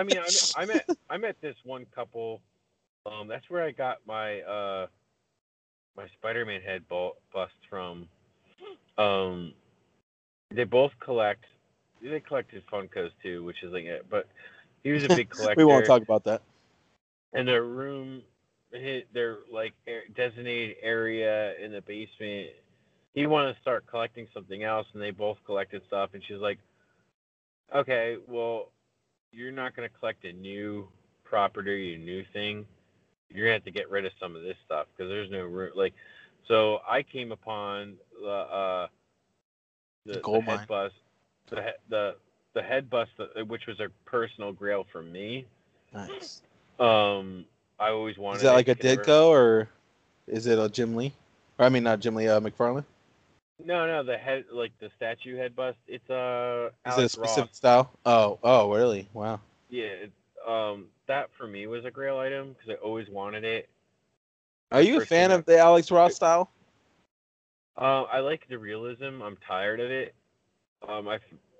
I mean, I met, I met I met this one couple. Um, that's where I got my uh my Spider-Man head bu- bust from. Um, they both collect. They collected Funkos too, which is like, it, but he was a big collector. we won't talk about that. And their room, their like designated area in the basement. He wanted to start collecting something else, and they both collected stuff. And she's like, "Okay, well, you're not going to collect a new property, a new thing. You're gonna have to get rid of some of this stuff because there's no room. Like, so I came upon the uh, the, the Gold head mine. bust, the the the head bust, uh, which was a personal grail for me. Nice. Um, I always wanted. Is that like a Ditko or is it a Jim Lee? Or I mean, not Jim Lee, uh, McFarlane. No, no, the head, like the statue head bust. It's uh, Is it a Alex specific Ross. style? Oh, oh, really? Wow. Yeah, it, um, that for me was a grail item because I always wanted it. Are you a fan of the Alex Ross style? Um, I like the realism. I'm tired of it. Um, I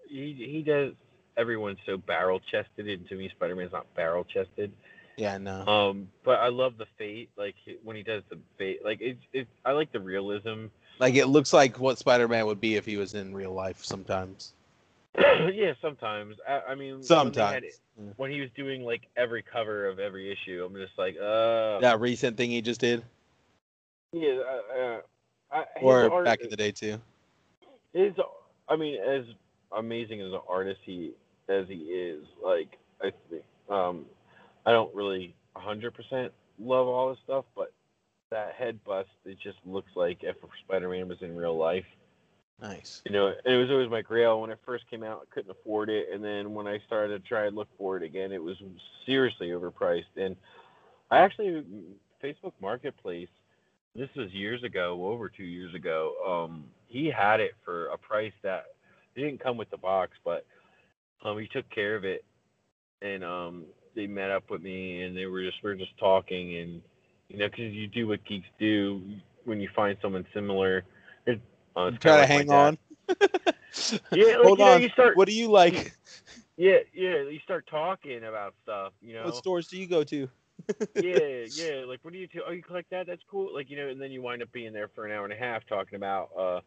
he he does everyone's so barrel chested, and to me, Spider Man's not barrel chested. Yeah, no. Um, but I love the fate, like when he does the fate, like it's it. I like the realism. Like it looks like what Spider Man would be if he was in real life sometimes. yeah, sometimes. I, I mean, when they had Sometimes. when he was doing like every cover of every issue, I'm just like, uh, That recent thing he just did, yeah. Uh, uh, I, or art- back in the day too. his I mean, as amazing as an artist he as he is, like I think um I don't really hundred percent love all this stuff, but that head bust it just looks like if Spider Man was in real life. Nice. You know, it was always my grail when it first came out. I couldn't afford it, and then when I started to try and look for it again, it was seriously overpriced. And I actually Facebook Marketplace. This was years ago, over two years ago. Um, he had it for a price that it didn't come with the box, but um, he took care of it, and um, they met up with me, and they were just we were just talking, and you know, because you do what geeks do when you find someone similar. Uh, it's Try to like hang on. Yeah, like, Hold you know, on. you start. What do you like? Yeah, yeah, you start talking about stuff. You know. What stores do you go to? yeah, yeah. Like, what do you do? Oh, you collect that? That's cool. Like, you know, and then you wind up being there for an hour and a half talking about uh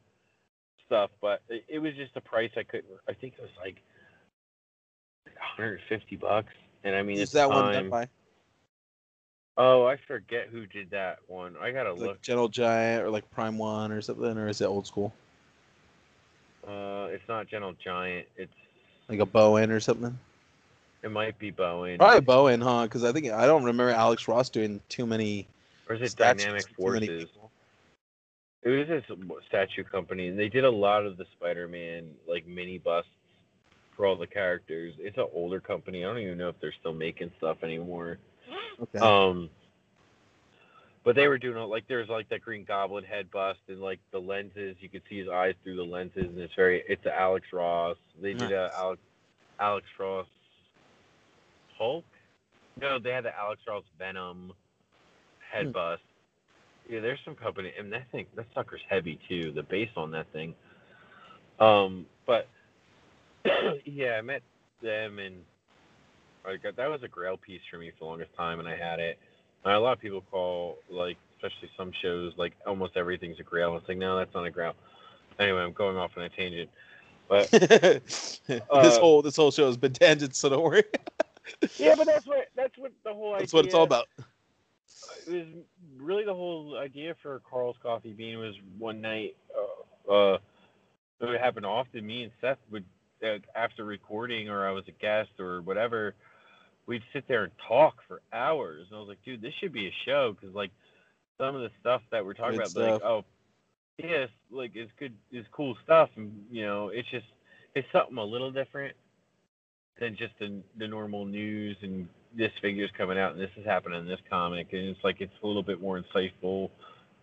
stuff. But it, it was just a price I couldn't. I think it was like 150 bucks. And I mean, is at that the one done by? Oh, I forget who did that one. I gotta Like look. Gentle Giant or like Prime One or something, or is it old school? Uh, it's not Gentle Giant. It's Like a Bowen or something? it might be Bowen. Probably Bowen, huh? Because I think I don't remember Alex Ross doing too many. Or is it Dynamic for too many Forces? It was this statue company, and they did a lot of the Spider-Man like mini busts for all the characters. It's an older company. I don't even know if they're still making stuff anymore. Okay. Um, but they were doing it like there's like that Green Goblin head bust and like the lenses. You could see his eyes through the lenses, and it's very it's a Alex Ross. They did a Alex Alex Ross Hulk. No, they had the Alex Ross Venom head Hmm. bust. Yeah, there's some company, and that thing that sucker's heavy too. The base on that thing. Um, but yeah, I met them and I got that was a grail piece for me for the longest time, and I had it. And a lot of people call like, especially some shows, like almost everything's a grail. It's like, no, that's not a grail. Anyway, I'm going off on a tangent, but this uh, whole this whole show has been tangents, so don't worry. yeah, but that's what that's what the whole That's idea. what it's all about. Was really the whole idea for Karl's Koffee Bean was one night. Uh, uh, it would happen often. Me and Seth would, uh, after recording, or I was a guest or whatever, we'd sit there and talk for hours. And I was like, dude, this should be a show because like some of the stuff that we're talking Good about, like, oh, yes, like it's good, it's cool stuff, and you know, it's just it's something a little different than just the the normal news and this figure's coming out and this is happening in this comic and it's like it's a little bit more insightful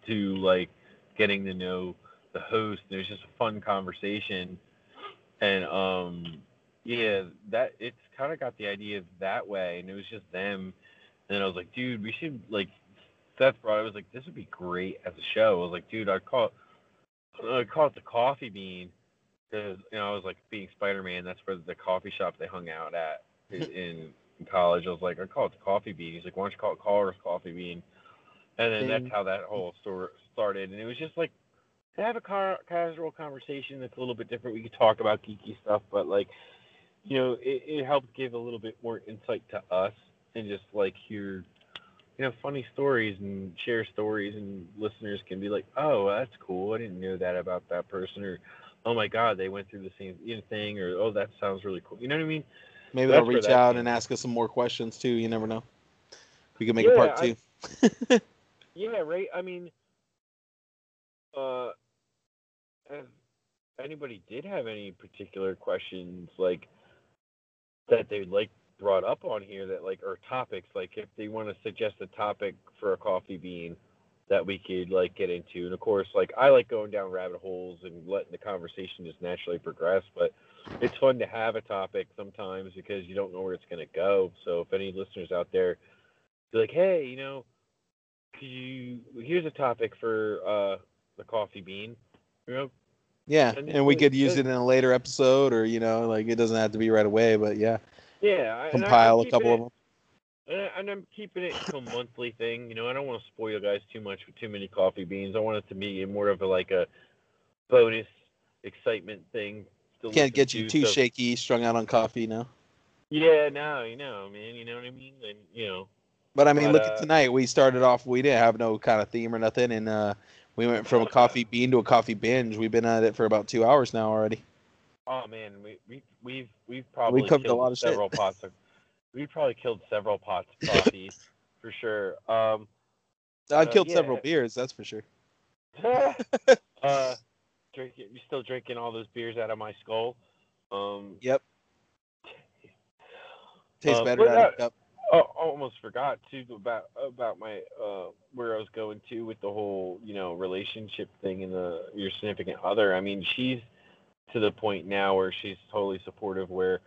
to like getting to know the host and it's just a fun conversation and um yeah that it's kind of got the idea that way and it was just them and I was like dude we should like Seth brought it I was like this would be great as a show I was like dude I'd call it I'd call it the coffee bean because you know I was like being Spider Man. That's where the coffee shop they hung out at in, college. I was like, I call it the coffee bean. He's like, why don't you call it Carter's coffee bean? And then that's how that whole story started. And it was just like to have a car- casual conversation that's a little bit different. We could talk about geeky stuff, but like, you know, it, it helped give a little bit more insight to us and just like hear, you know, funny stories and share stories, and listeners can be like, oh, that's cool. I didn't know that about that person, or oh my god, they went through the same you know, thing, or oh, that sounds really cool. You know what I mean? Maybe That's they'll reach out and ask us some more questions too. You never know. We could make a Yeah, part I- two. Yeah, right. I mean, uh, if anybody did have any particular questions like that they'd like brought up on here that like or topics like if they want to suggest a topic for a coffee bean that we could like get into. And of course like i like going down rabbit holes and letting the conversation just naturally progress but it's fun to have a topic sometimes because you don't know where it's going to go. So if any listeners out there be like hey you know could you here's a topic for uh the coffee bean you know Yeah, And and we could use it- in a later episode, or you know, like it doesn't have to be right away. But yeah, yeah I- and I- I'm compile a couple it- of them. And, I'm keeping it to a monthly thing. You know, I don't want to spoil you guys too much with too many coffee beans. I want it to be more of a like a bonus excitement thing. Can't get you to, too so- shaky, strung out on coffee now. Yeah, no, you know, man. You know what I mean? And you know, But I mean, But, look uh, at tonight. We started off. We didn't have no kind of theme or nothing, and uh, we went from a coffee bean to a coffee binge. We've been at it for about two hours now already. oh man, we we we've we've probably we covered a killed lot of shit. several pots of. We've probably killed several pots of coffee for sure. Um, I Uh, killed yeah. several beers, that's for sure. uh, drinking, you still drinking all those beers out of my skull. Um, Yep. Tastes Uh, better out of cup. Oh, I almost forgot too about about my uh where I was going to with the whole you know relationship thing and the your significant other. I mean, she's to the point now where she's totally supportive. Where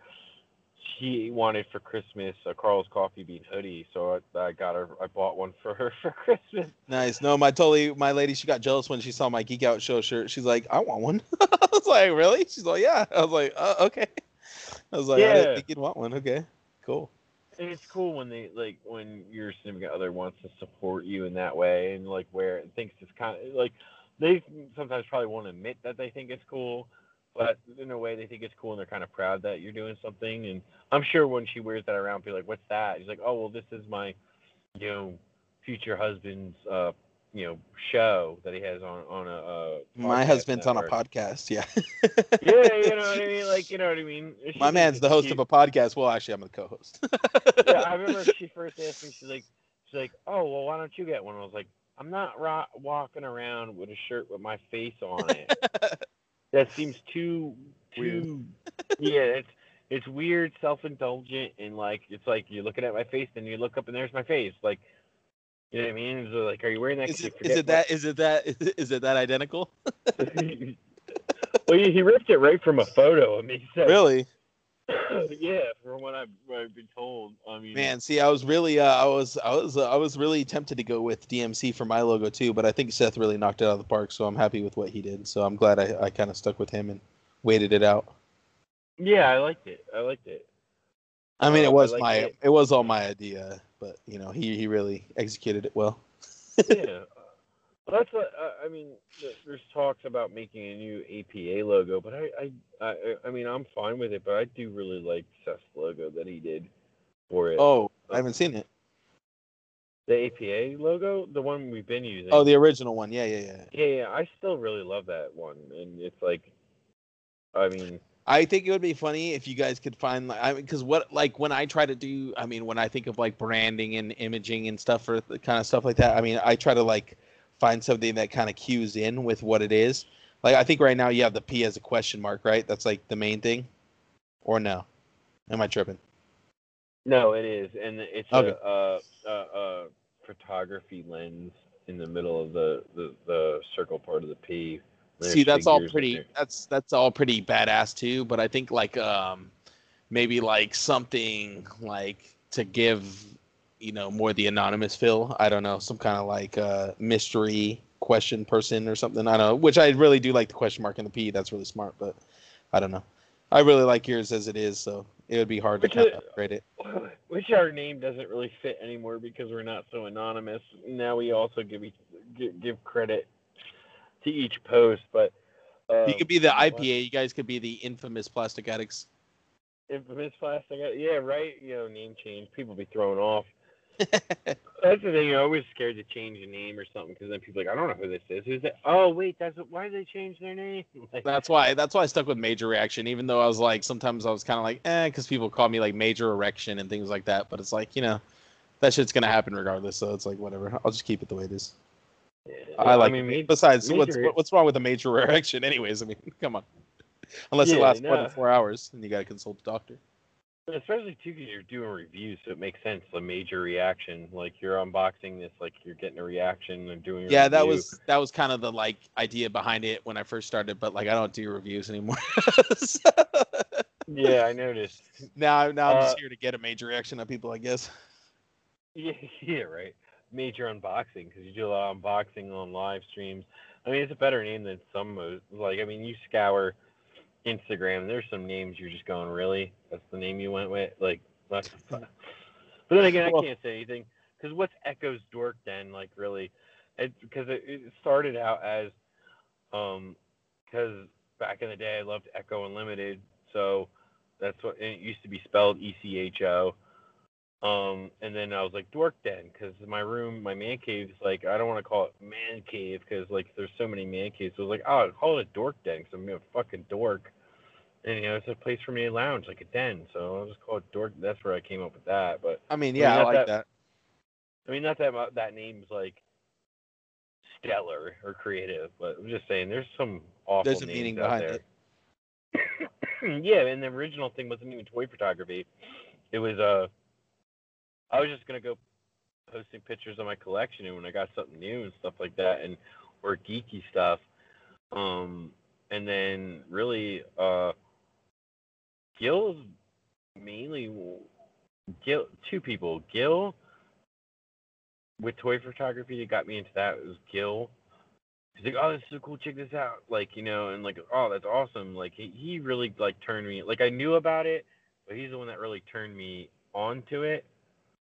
she wanted for Christmas a Karl's Koffee Bean hoodie, so I, I got her. I bought one for her for Christmas. Nice. No, my totally my lady, she got jealous when she saw my Geek Out Show shirt. She's like, I want one. I was like, really? She's like, yeah. I was like, uh, okay. I was like, I Yeah. didn't think you'd want one. Okay, cool. And it's cool when they like when your significant other wants to support you in that way and like where it thinks it's kind of like they sometimes probably won't admit that they think it's cool, but in a way they think it's cool and they're kind of proud that you're doing something. And I'm sure when she wears that around, are like, "What's that?" She's like, "Oh well, this is my, you know, future husband's, uh, you know, show that he has on on a." Uh, My husband's on a podcast. Yeah. Yeah, you know what I mean. Like, you know what I mean. She my man's the host cute. of a podcast. Well, actually, I'm the co-host. yeah, I remember she first asked me. She's like, she's like, oh well, why don't you get one? I was like, I'm not ro- walking around with a shirt with my face on it. that seems too Weird. too. yeah, it's it's weird, self-indulgent, and like it's like you're looking at my face, and you look up, and there's my face. Like, you know what I mean? So like, are you wearing that? Is it that? Is it that? Is it that identical? well, he, he ripped it right from a photo of me. So, Really? yeah, from what I've, what I've been told. I mean, Man, see, I was really, uh, I was, I was, uh, I was really tempted to go with DMC for my logo too, but I think Seth really knocked it out of the park, so I'm happy with what he did. So I'm glad I, I kind of stuck with him and waited it out. yeah, I liked it. I liked it. I mean, it was my, it. it was all my idea, but you know, he he really executed it well. yeah. Well, that's what I- I mean. There's talks about making a new APA logo, but I, I, I, I mean, I'm fine with it. But I do really like Seth's logo that he did for it. Oh, I haven't seen it. The APA logo, the one we've been using. Oh, the original one. Yeah, yeah, yeah. yeah, yeah. I still really love that one, and it's like, I mean, I think it would be funny if you guys could find like I mean because what like when I try to do I mean when I think of like branding and imaging and stuff for the kind of stuff like that I mean I try to like find something that kind of cues in with what it is. Like I think right now you have the P as a question mark right? That's like the main thing? Or no? Am I tripping? No, it is, and it's Okay. a, uh, a, a photography lens in the middle of the the, the circle part of the P. see that's all pretty there. that's that's all pretty badass too but I think like um maybe like something like to give you know more the anonymous feel i don't know some kind of like uh mystery question person or something i don't know which i really do like the question mark and the p that's really smart but i don't know i really like yours as it is so It would be hard to Which kind of upgrade it. Which our name doesn't really fit anymore because we're not so anonymous. Now we also give each, give, give credit to each post, but um, you could be the? IPA. You guys could be the infamous plastic addicts. infamous plastic. Yeah, right. You know, name change. People be thrown off. That's the thing. You're always scared to change a name or something because then people are like, I don't know who this is. Who's that? Oh, wait, that's why did they change their name? Like, That's why. That's why I stuck with major reaction. Even though I was like, sometimes I was kind of like, eh, because people call me like major erection and things like that. But it's like, you know, that shit's gonna happen regardless. So it's like, whatever. I'll just keep it the way it is. I like. mean, it. ma- Besides, what's major- what's wrong with a major erection, anyways? I mean, come on. Unless it Yeah, lasts more than four hours, and you gotta consult the doctor. Especially too, because you're doing reviews, so it makes sense. A major reaction, like you're unboxing this, like you're getting a reaction and doing. Yeah, that was that was kind of the like idea behind it when I first started. But like, I don't do reviews anymore. Yeah, I noticed. now, now I'm just Uh, here to get a major reaction on people, I guess. Yeah, yeah, right. Major unboxing because you do a lot of unboxing on live streams. I mean, it's a better name than some. Like, I mean, you scour Instagram. There's some names you're just going, really? That's the name you went with? Like? But then again, I can't say anything because what's Echo's Dork Den like? Really, because it, it started out as, um, because back in the day I loved Ecko Unlimited, so that's what and it used to be spelled E C H O. Um, and then I was like dork den because my room, my man cave is like I don't want to call it man cave because like there's so many man caves. So I was like, oh, I'll call it a dork den because I'm a fucking dork. And you know, it's a place for me to lounge, like a den. So I'll just call it dork. That's where I came up with that. But I mean, mean, yeah, I not like that- that. I mean, not that that name's like stellar or creative, but I'm just saying there's some awful There's a names meaning out behind there. it. yeah, and the original thing wasn't even toy photography. It was uh I was just gonna go posting pictures of my collection and when I got something new and stuff like that and or geeky stuff. Um and then really uh Gil's mainly Gil two people. Gil with toy photography that got me into that was Gil. He's like, oh, this is cool. Check this out. Like, you know, and like, oh, that's awesome. Like, he, he really like turned me. Like, I knew about it, but he's the one that really turned me onto it.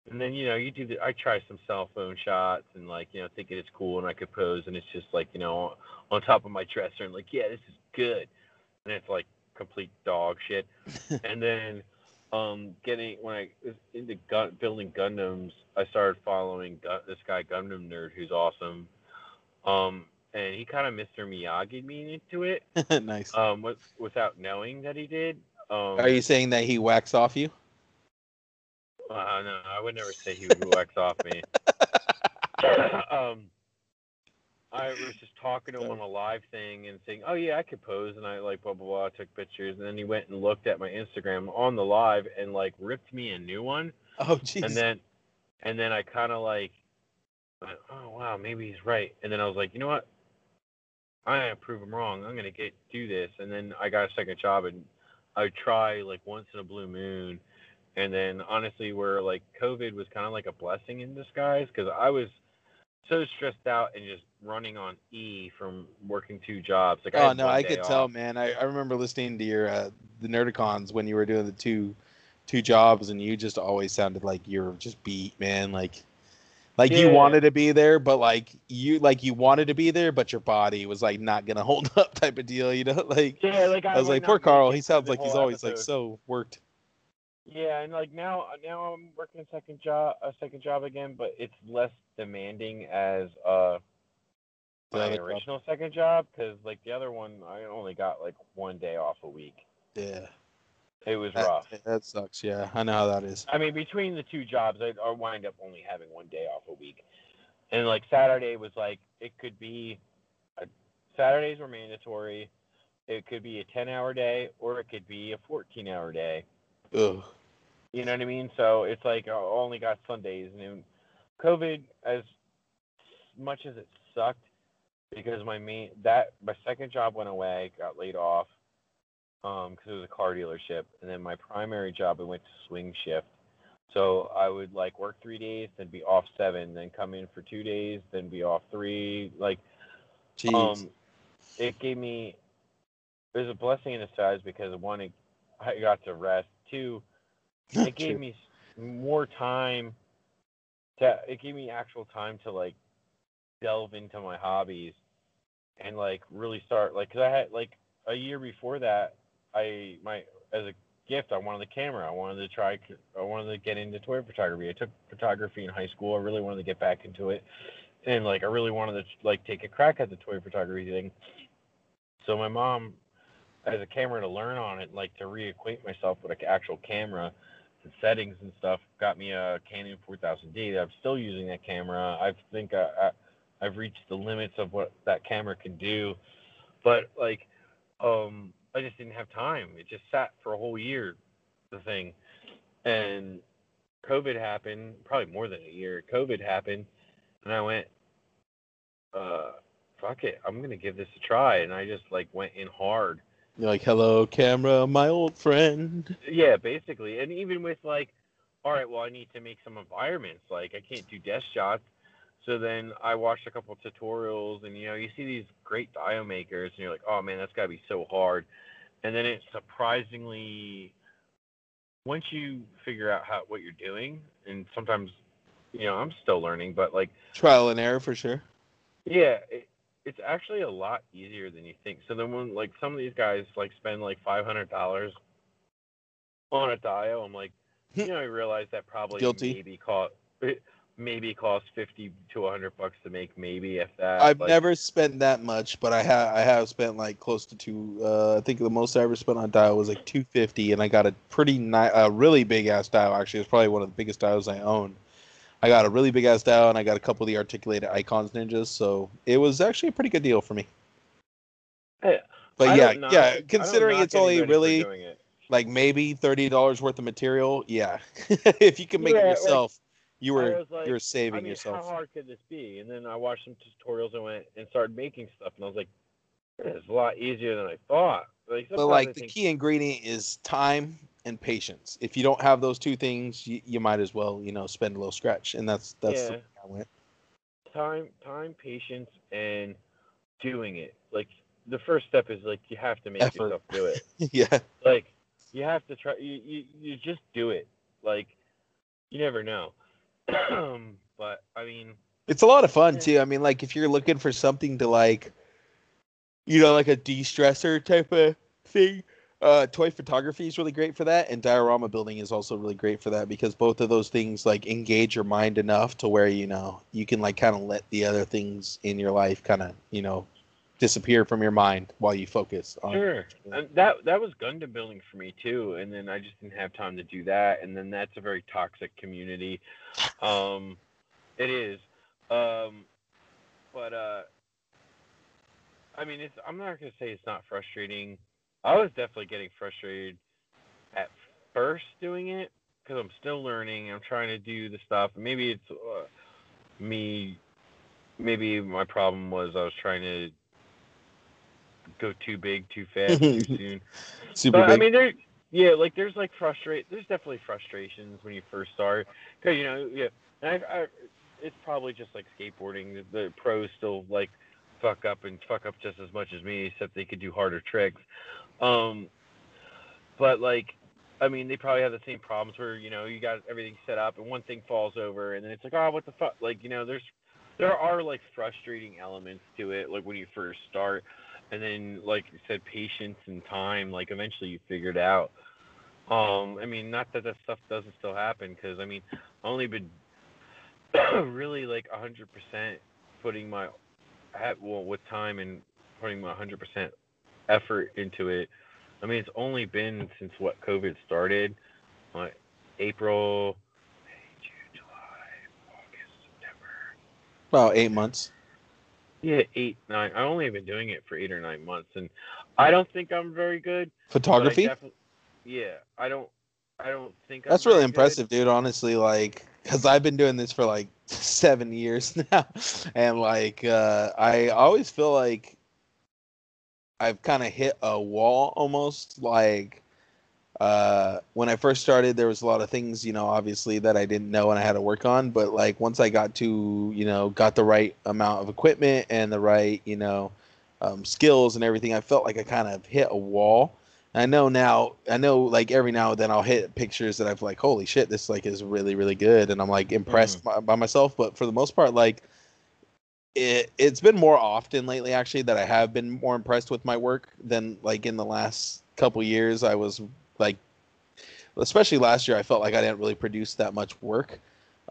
And then, you know, you do the. I try some cell phone shots and like, you know, thinking it's cool and I could pose and it's just like, you know, on top of my dresser and like, yeah, this is good. And it's like complete dog shit. and then, um, getting when I was into gun, building Gundams, I started following gu- this guy Gundam Nerd who's awesome. Um, and he kind of Mr. Miyagi me into it, nice. um, with, without knowing that he did. Um, Are you saying that he whacks off you? Uh, no, I would never say he would wax off me. um, I was just talking to him on a live thing and saying, "Oh yeah, I could pose," and I like blah blah blah. I took pictures, and then he went and looked at my Instagram on the live and like ripped me a new one, Oh, jeez. and then, and then I kind of like, went, "Oh wow, maybe he's right," and then I was like, "You know what? I'm gonna prove him wrong. I'm gonna get do this," and then I got a second job, and I would try like once in a blue moon and then honestly where like covid was kind of like a blessing in disguise because i was so stressed out and just running on e from working two jobs like I oh had no, I could tell, man. I, I remember listening to your uh, the Nerdicons when you were doing the two two jobs, and you just always sounded like you were just beat, man. Like like you wanted to be there, but like you like you wanted to be there, but your body was like not gonna hold up, type of deal. You know, like yeah like i, I was like, poor Karl. He sounds like he's always like so worked. Yeah and like now now i'm working a second job a second job again but it's less demanding as uh The my other job. original second job because like the other one i only got like one day off a week Yeah, it was that, rough that sucks. Yeah, I know how that is. I mean, between the two jobs, I, I wind up only having one day off a week. And like Saturday was like it could be, a, Saturdays were mandatory. It could be a ten-hour day or it could be a fourteen-hour day. Ugh. You know what I mean? So it's like I only got Sundays. And then COVID, as much as it sucked, because my main that my second job went away, got laid off, um, because it was a car dealership, and then my primary job I went to swing shift. So I would like work three days, then be off seven, then come in for two days, then be off three. Like Jeez. um, it gave me it was a blessing in disguise because one, it, I got to rest. too, it gave me more time to it gave me actual time to like delve into my hobbies and like really start like because I had like a year before that I my as a gift I wanted the camera. I wanted to try I wanted to get into toy photography. I took photography in high school. I really wanted to get back into it. And like I really wanted to like take a crack at the toy photography thing. So my mom as a camera to learn on it like to reacquaint myself with an actual camera and settings and stuff got me a Canon 4000D I'm still using that camera I think I, I I've reached the limits of what that camera can do. But like, um, I just didn't have time. It just sat for a whole year, the thing, and COVID happened. Probably more than a year. COVID happened, and I went, uh, fuck it, I'm gonna give this a try, and I just like went in hard. You're like, hello, camera, my old friend. Yeah, basically, and even with like, all right, well, I need to make some environments. Like, I can't do desk shots. So then I watched a couple tutorials, and you know, you see these great dio makers, and you're like, oh man, that's got to be so hard. And then it's surprisingly, once you figure out how what you're doing, and sometimes, you know, I'm still learning, but like, Trial and error for sure. yeah, it, it's actually a lot easier than you think. So then when like some of these guys like spend like five hundred dollars on a dio, I'm like, you know, I realize that probably Guilty. maybe cost maybe cost fifty to hundred bucks to make, maybe if that. I've like- never spent that much, but I have I have spent like close to two. Uh, I think the most I ever spent on dio was like two fifty, and I got a pretty nice, a really big ass dio. Actually, it's probably one of the biggest dios I own. I got a really big ass dio, and I got a couple of the articulated icons ninjas, so it was actually a pretty good deal for me. Yeah, But I yeah, knock- yeah, considering it's only really it. like maybe thirty dollars worth of material, yeah. if you can make Yeah, it like, yourself, you I were like, you were saving I mean, yourself. how hard could this be? And then I watched some tutorials and went and started making stuff, and I was like, it's a lot easier than I thought. Like, But like the think- key ingredient is time and patience. If you don't have those two things, you, you might as well, you know, spend a little scratch. And that's that's the way I went. time time patience and doing it like the first step is like you have to make Effort. yourself do it yeah. like you have to try you, you you just do it like you never know but i mean It's a lot of fun Yeah. too. I mean, like if you're looking for something to like you know, like a de-stressor type of thing, uh toy photography is really great for that and diorama building is also really great for that because both of those things like engage your mind enough to where, you know, you can like kind of let the other things in your life kind of, you know, disappear from your mind while you focus on sure. and that that was gundam building for me too and then i just didn't have time to do that and then that's a very toxic community. Um it is. Um but uh i mean it's i'm not going to say it's not frustrating i was definitely getting frustrated at first doing it because i'm still learning i'm trying to do the stuff maybe it's uh, me maybe my problem was i was trying to go too big too fast too soon super but big. I mean, there, yeah, like there's like frustrate. There's definitely frustrations when you first start, because you know, yeah, and I, I, it's probably just like skateboarding. The, the pros still like fuck up and fuck up just as much as me, except they could do harder tricks. Um, but like, I mean, they probably have the same problems where you know you got everything set up and one thing falls over, and then it's like, oh, what the fuck? Like, you know, there's there are like frustrating elements to it, like when you first start and then like you said patience and time like eventually you figure it out um i mean not that that stuff doesn't still happen because i mean i've only been really like 100% putting my at well with time and putting my 100% effort into it i mean it's only been since what covid started like april may june july august september About eight months. yeah, eight, nine. I only have been doing it for eight or nine months, and I don't think I'm very good. but I Photography. yeah, I don't. I don't think I'm That's really very good. impressive, dude. Honestly, like, cause I've been doing this for like seven years now, and like, uh, I always feel like I've kind of hit a wall almost. Like, uh, when I first started, there was a lot of things, you know, obviously that I didn't know and I had to work on. But like, once I got to, you know, got the right amount of equipment and the right, you know, um, skills and everything, I felt like I kind of hit a wall. I know now. I know like every now and then I'll hit pictures that I've like, holy shit, this like is really really good, and I'm like impressed by, by myself. But for the most part, like it it's been more often lately actually that I have been more impressed with my work than like in the last couple years. I was like, especially last year, I felt like I didn't really produce that much work.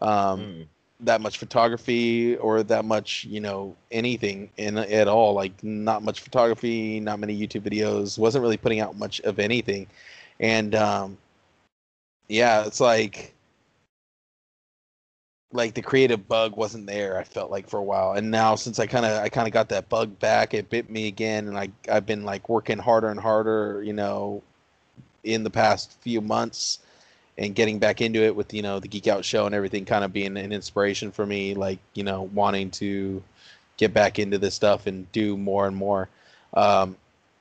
Um, Mm. that much photography or that much you know anything in at all like not much photography not many youtube videos wasn't really putting out much of anything and um yeah it's like like the creative bug wasn't there i felt like for a while. And now since i kind of i kind of got that bug back it bit me again and i i've been like working harder and harder you know in the past few months and getting back into it with you know the geek out show and everything kind of being an inspiration for me like you know wanting to get back into this stuff and do more and more. Um,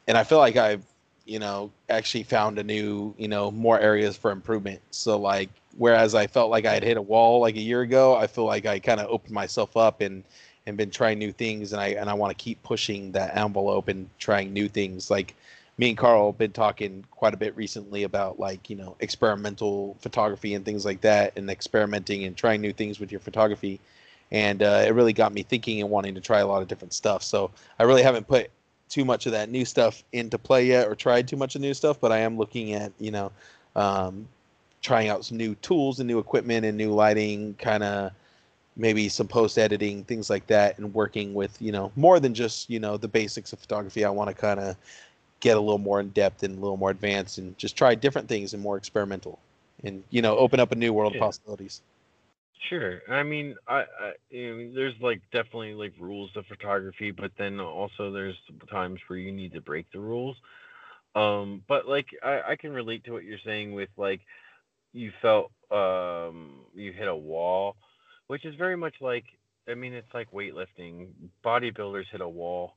and i feel like i've you know actually found a new you know more areas for improvement. So like whereas i felt like i had hit a wall like a year ago i feel like i kind of opened myself up and and been trying new things and i and i want to keep pushing that envelope and trying new things like me and Karl have been talking quite a bit recently about like you know experimental photography and things like that, and experimenting and trying new things with your photography, and uh, it really got me thinking and wanting to try a lot of different stuff. So I really haven't put too much of that new stuff into play yet, or tried too much of new stuff, but I am looking at you know um, trying out some new tools and new equipment and new lighting, kind of maybe some post editing things like that and working with you know more than just you know the basics of photography i want to kind of get a little more in depth and a little more advanced and just try different things and more experimental and you know open up a new world Yeah. of possibilities Sure. I mean, I, I you know, there's like definitely like rules of photography, but then also there's times where you need to break the rules. Um, but like I, I can relate to what you're saying with like you felt um you hit a wall, which is very much like I mean it's like weightlifting. Bodybuilders hit a wall,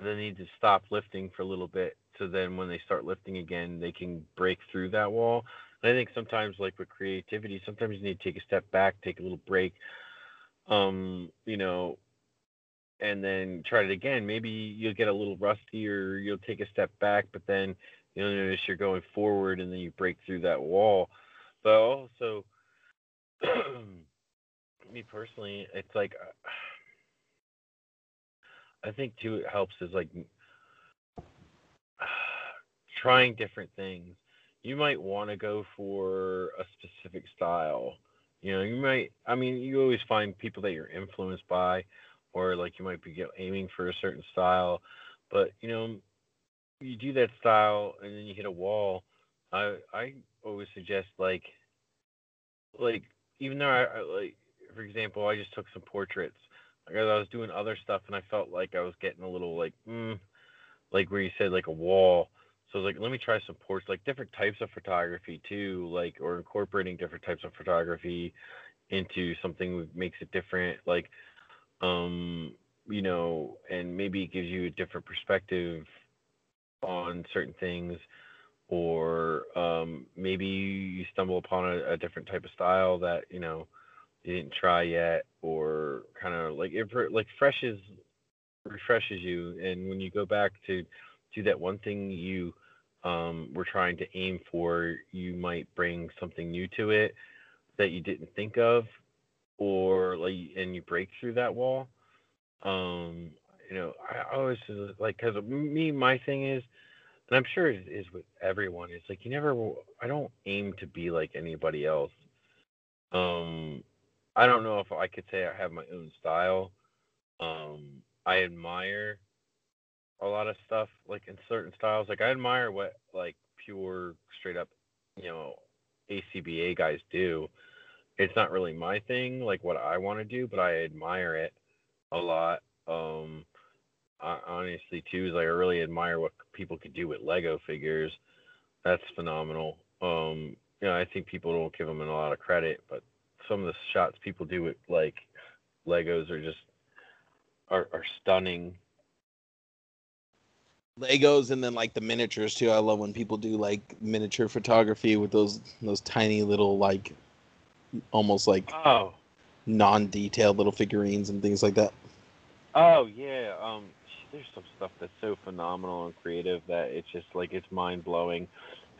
they need to stop lifting for a little bit, so then when they start lifting again, they can break through that wall. And I think sometimes like with creativity, sometimes you need to take a step back, take a little break, um, you know, and then try it again. Maybe you'll get a little rusty or you'll take a step back, but then you'll notice you're going forward and then you break through that wall. But also, me personally, it's like I think too it helps is like trying different things. You might want to go for a specific style. You know, you might. I mean, you always find people that you're influenced by, or like you might be aiming for a certain style. But you know, you do that style and then you hit a wall. I I always suggest like like even though I, I like for example I just took some portraits. Like I was doing other stuff and I felt like I was getting a little like mm, like where you said like a wall. So I was like, let me try some portraits, like different types of photography too, like or incorporating different types of photography into something that makes it different. Like, um, you know, and maybe it gives you a different perspective on certain things, or um, maybe you stumble upon a, a different type of style that you know you didn't try yet, or kind of like it like freshes refreshes you, and when you go back to do that one thing you um, were trying to aim for, you might bring something new to it that you didn't think of, or like and you break through that wall. Um, you know, I always like because me, my thing is, and I'm sure it is with everyone. It's like you never. I don't aim to be like anybody else. Um, I don't know if I could say I have my own style. Um, I admire a lot of stuff like in certain styles. Like I admire what like pure straight up, you know, ACBA guys do. It's not really my thing, like what I want to do, but I admire it a lot. Um, honestly, too, is like I really admire what people could do with Lego figures. That's phenomenal. Um, you know, I think people don't give them a lot of credit, but some of the shots people do with like Legos are just are, are stunning. legos and then like the miniatures too i love when people do like miniature photography with those those tiny little like almost like Oh, non-detailed little figurines and things like that oh yeah. Um, there's some stuff that's so phenomenal and creative that it's just like it's mind blowing,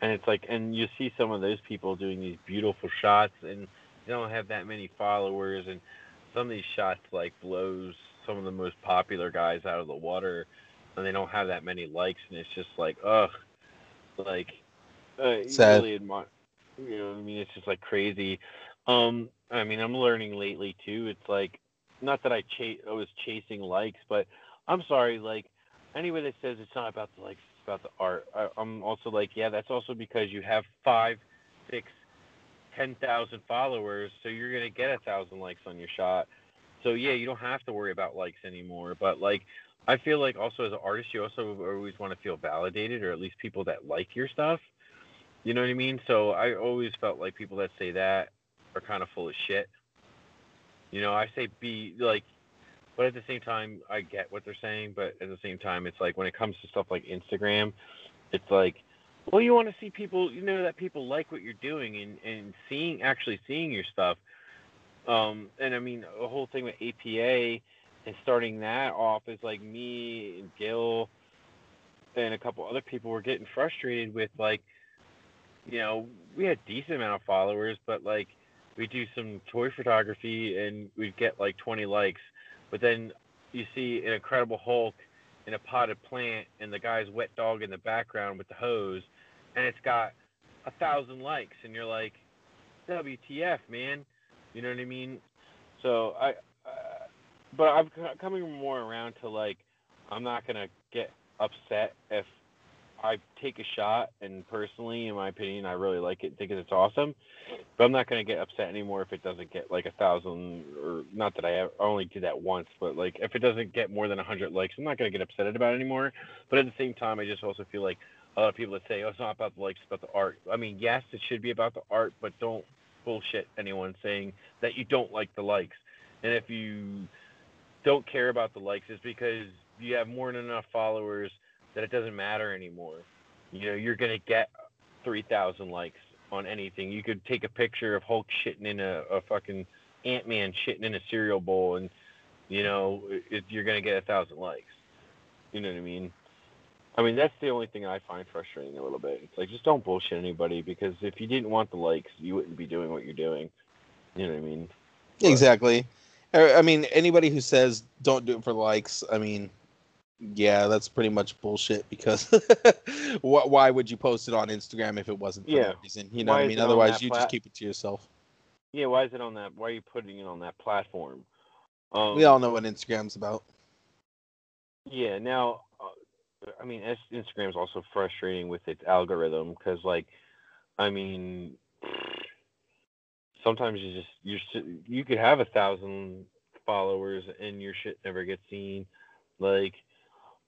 and it's like and you see some of those people doing these beautiful shots and they don't have that many followers. And some of these shots like blows some of the most popular guys out of the water and they don't have that many likes. And it's just like ugh like uh, Sad. really admire you know what I mean? It's just like crazy. Um I mean I'm learning lately too. It's like not that I chase I was chasing likes but I'm sorry like anybody that says it's not about the likes it's about the art I, I'm also like yeah that's also because you have five six ten thousand followers so you're gonna get a thousand likes on your shot so yeah you don't have to worry about likes anymore but like I feel like also as an artist, you also always want to feel validated, or at least people that like your stuff. You know what I mean? So I always felt like people that say that are kind of full of shit. You know, I say be like, but at the same time, I get what they're saying. But at the same time, it's like when it comes to stuff like Instagram, it's like, well, you want to see people, you know, that people like what you're doing and and seeing actually seeing your stuff. Um, and I mean, the whole thing with APA and starting that off is like me and Gil and a couple other people were getting frustrated with like you know we had decent amount of followers but like we do some toy photography and we'd get like 20 likes but then you see an incredible hulk in a potted plant and the guy's wet dog in the background with the hose and it's got a thousand likes and you're like wtf man. You know what i mean? So i uh, but I'm coming more around to like I'm not gonna get upset if I take a shot and personally, in my opinion, I really like it, think it's awesome. But I'm not gonna get upset anymore if it doesn't get like a thousand or not that I ever, I only did that once, but like if it doesn't get more than a hundred likes, I'm not gonna get upset about it anymore. But at the same time, I just also feel like a lot of people that say, "Oh, it's not about the likes, it's about the art." I mean, yes, it should be about the art, but don't bullshit anyone saying that you don't like the likes. And if you don't care about the likes it's because you have more than enough followers that it doesn't matter anymore. You know, you're gonna get three thousand likes on anything. You could take a picture of Hulk shitting in a, a fucking Ant Man shitting in a cereal bowl, and you know it, you're gonna get a thousand likes. You know what I mean? I mean that's the only thing I find frustrating a little bit. It's like just don't bullshit anybody because if you didn't want the likes, you wouldn't be doing what you're doing. You know what I mean? But- Exactly. I I mean, anybody who says don't do it for likes, I mean, yeah, that's pretty much bullshit. Because wh- why would you post it on Instagram if it wasn't for Yeah. that reason? You know Why what I mean? Otherwise, you plat- just keep it to yourself. Yeah, why is it on that? Why are you putting it on that platform? Um, We all know what Instagram's about. Yeah. Now, uh, I mean, Instagram's also frustrating with its algorithm because, like, I mean, sometimes you just you you could have a thousand followers and your shit never gets seen. Like,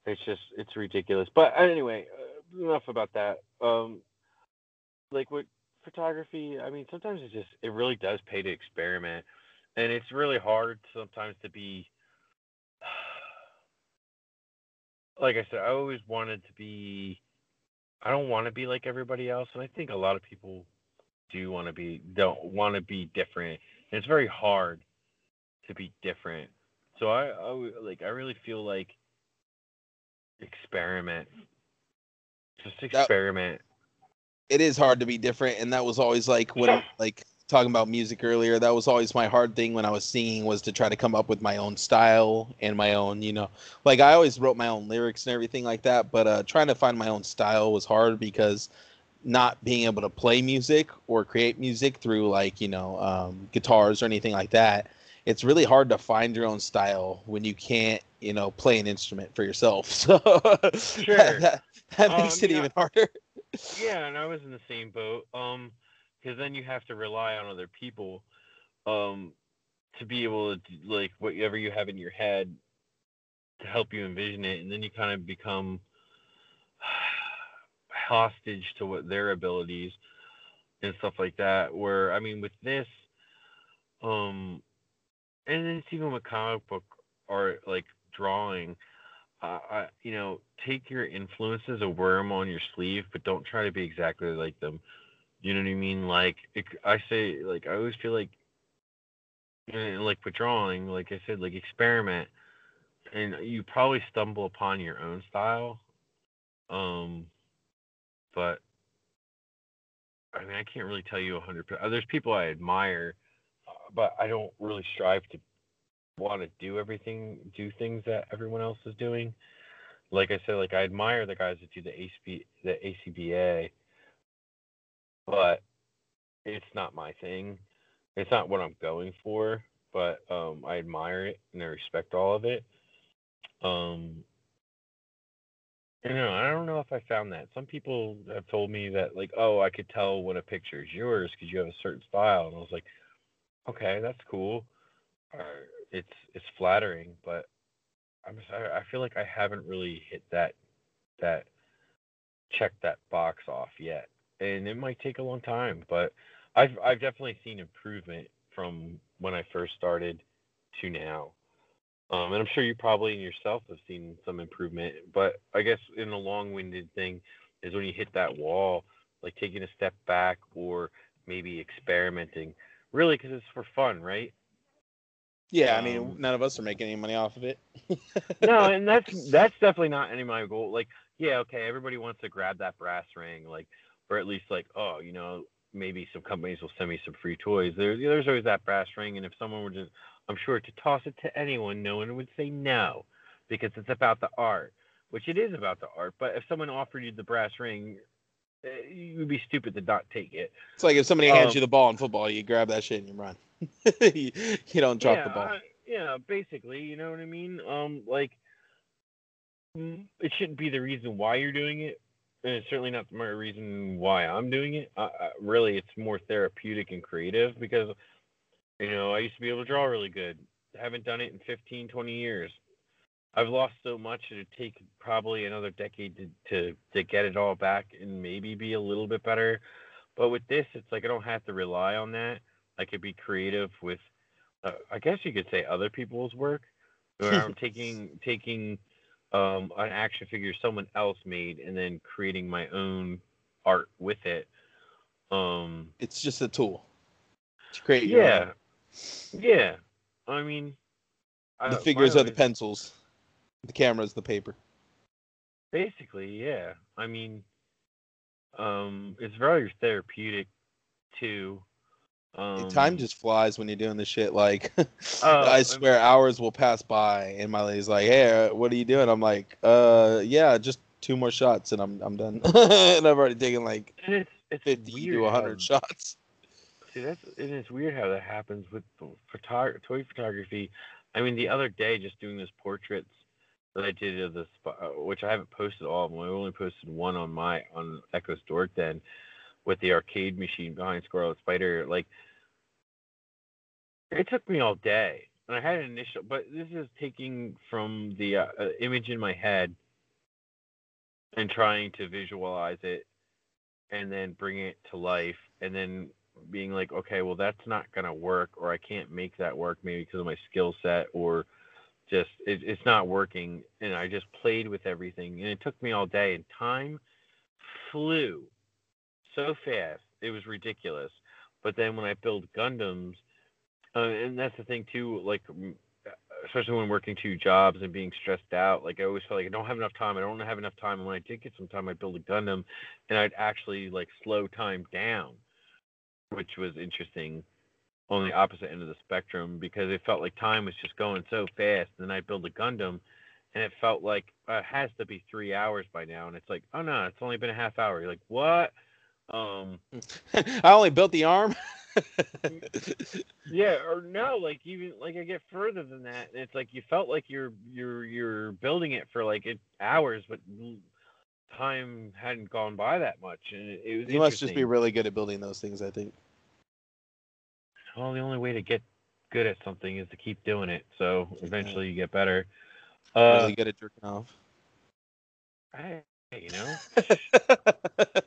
it's just it's ridiculous. But anyway, uh, enough about that. Um, like with photography, I mean, sometimes it just it really does pay to experiment, and it's really hard sometimes to be. Like I said, I always wanted to be. I don't want to be like everybody else, and I think a lot of people do want to be don't want to be different, and it's very hard to be different. So I, I like I really feel like experiment, just experiment. it is hard to be different and that was always like when like talking about music earlier that was always my hard thing when i was singing was to try to come up with my own style and my own you know like i always wrote my own lyrics and everything like that but uh trying to find my own style was hard because not being able to play music or create music through like you know um, guitars or anything like that it's really hard to find your own style when you can't you know play an instrument for yourself so Sure. that, that Um, makes it know- even harder Yeah, and I was in the same boat. Um, because then you have to rely on other people, um, to be able to like whatever you have in your head to help you envision it, and then you kind of become hostage to what their abilities and stuff like that. Where I mean, with this, um, and it's even with comic book art, like drawing. Uh, I, you know, take your influences and wear them on your sleeve, but don't try to be exactly like them. You know what I mean? Like it, I say, like I always feel like, like with drawing, like I said, like experiment. and you probably stumble upon your own style. Um, but I mean, I can't really tell you a hundred. There's people I admire, uh, but I don't really strive to want to do everything, do things that everyone else is doing. Like I said, like I admire the guys that do the ACB, the ACBA, but it's not my thing. It's not what I'm going for, but um, I admire it and I respect all of it. Um, you know, I don't know if I found that. Some people have told me that, like, oh, I could tell when a picture is yours because you have a certain style, and I was like, okay, that's cool. Or it's it's flattering, but I'm I, feel like I haven't really hit that that check that box off yet, and it might take a long time, but I've I've definitely seen improvement from when I first started to now. Um, and I'm sure you probably yourself have seen some improvement, but I guess in a long-winded thing is when you hit that wall, like taking a step back or maybe experimenting, really because it's for fun, right? Yeah, I mean, um, none of us are making any money off of it. no, and that's that's definitely not any of my goal. Like, yeah, okay, everybody wants to grab that brass ring, like, or at least like, oh, you know, maybe some companies will send me some free toys. There's there's always that brass ring, and if someone were to I'm sure to toss it to anyone, no one would say no because it's about the art, which it is about the art. But if someone offered you the brass ring, eh, you would be stupid to not take it. It's like if somebody hands um, you the ball in football, you grab that shit and you run. you, you, don't drop yeah, the ball. Uh, yeah, basically, you know what I mean. Um, like mm, it shouldn't be the reason why you're doing it, and it's certainly not the reason why I'm doing it. Uh, really, it's more therapeutic and creative because you know, I used to be able to draw really good. haven't done it in 15, 20 years. I've lost so much it'd take probably another decade to, to to get it all back and maybe be a little bit better. But with this, it's like I don't have to rely on that. I could be creative with, uh, I guess you could say other people's work, where I'm taking taking um, an action figure someone else made and then creating my own art with it. Um, it's just a tool to create. yeah, yeah, I mean, the I, figures are the pencils, the cameras, the paper. Basically, yeah. I mean, um, it's very therapeutic too. Um, time just flies when you're doing this shit. Like, uh, I swear, I mean, hours will pass by, and my lady's like, "Hey, what are you doing?" I'm like, "Uh, yeah, just two more shots, and I'm I'm done." and I've already taken like it's, it's 50 weird to 100 shots. See, that's and it's weird how that happens with photog- toy photography. I mean, the other day, just doing this portraits that I did of the uh, which I haven't posted all of them. I only posted one on my on Echo's Dork Den with the arcade machine behind Scarlet Spider. Like, it took me all day, and I had an initial, but this is taking from the uh, uh, image in my head and trying to visualize it, and then bring it to life, and then being like, okay, well, that's not going to work, or I can't make that work maybe because of my skill set, or just it, it's not working. And I just played with everything, and it took me all day, and time flew so fast. It was ridiculous. But then when I build Gundams, uh, and that's the thing too, like especially when working two jobs and being stressed out, like I always felt like I don't have enough time. I don't have enough time. And when I did get some time, I'd build a Gundam, and I'd actually like slow time down which was interesting on the opposite end of the spectrum because it felt like time was just going so fast. And then I built a Gundam, and it felt like uh, it has to be three hours by now. And it's like, oh no, it's only been a half hour. You're like, what? Um, I only built the arm. yeah, or no, like even like I get further than that. It's like you felt like you're you're you're building it for like it, hours, but time hadn't gone by that much, and it, it was. You must just be really good at building those things. I think. Well, the only way to get good at something is to keep doing it. So eventually, you get better. Uh, really good at jerking off. Hey, you know,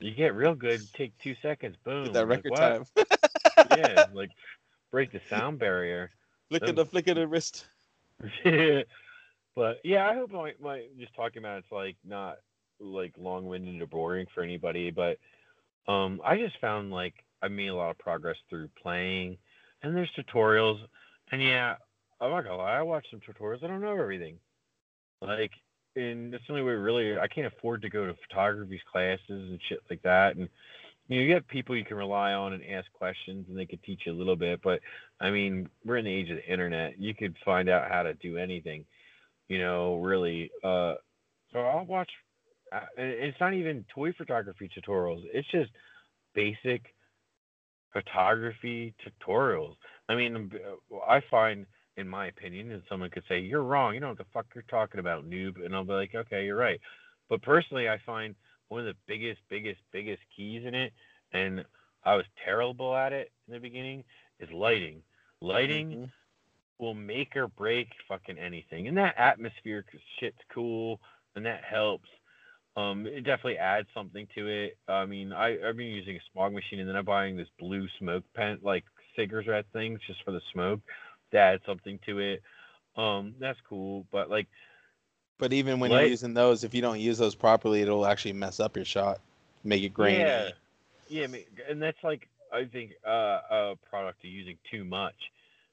you get real good. Take two seconds. Boom. Get that record like, time. yeah, like break the sound barrier. Flick of the flick of the wrist. but yeah, I hope my, my just talking about it's like not like long-winded or boring for anybody, but um, I just found like I made a lot of progress through playing, and there's tutorials, and yeah, I'm not gonna lie. I watch some tutorials. I don't know everything. Like, and that's the only way really. I can't afford to go to photography classes and shit like that. And you know, you have people you can rely on and ask questions, and they could teach you a little bit. But I mean, we're in the age of the internet. You could find out how to do anything. You know, really. Uh, so I'll watch. Uh, it's not even toy photography tutorials. It's just basic photography tutorials. I mean, I find, in my opinion, and someone could say, You're wrong. You know what the fuck you're talking about, noob. And I'll be like, Okay, you're right. But personally, I find one of the biggest, biggest, biggest keys in it, and I was terrible at it in the beginning, is lighting. Lighting mm-hmm. will make or break fucking anything. And that atmosphere shit's cool, and that helps. Um, it definitely adds something to it. I mean, I, I've been using a smog machine, and then I'm buying this blue smoke pen, like cigarette things, just for the smoke. That adds something to it. Um, that's cool. But like, but even when you're using those, if you don't use those properly, it'll actually mess up your shot, make it grainy. Yeah, yeah, and that's like I think uh, a product of using too much.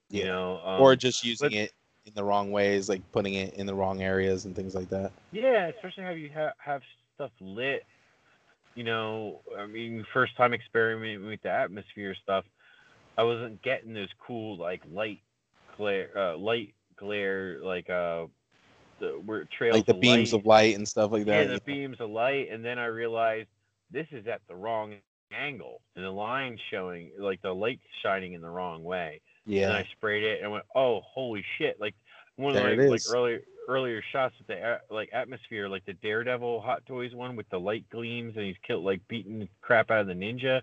You yeah. know, um, or just using it in the wrong ways, like putting it in the wrong areas and things like that. Yeah, especially have you ha- have stuff lit. You know, I mean, first time experimenting with the atmosphere stuff, I wasn't getting those cool like light glare, uh, light glare, like uh, the where trails like the of beams light. of light and stuff like that. Yeah, the beams of light, and then I realized this is at the wrong angle, and the line showing like the light shining in the wrong way. Yeah. And I sprayed it and went, oh, holy shit! Like one of the like earlier earlier shots with the like atmosphere, like the Daredevil Hot Toys one with the light gleams and he's killed like beating the crap out of the ninja.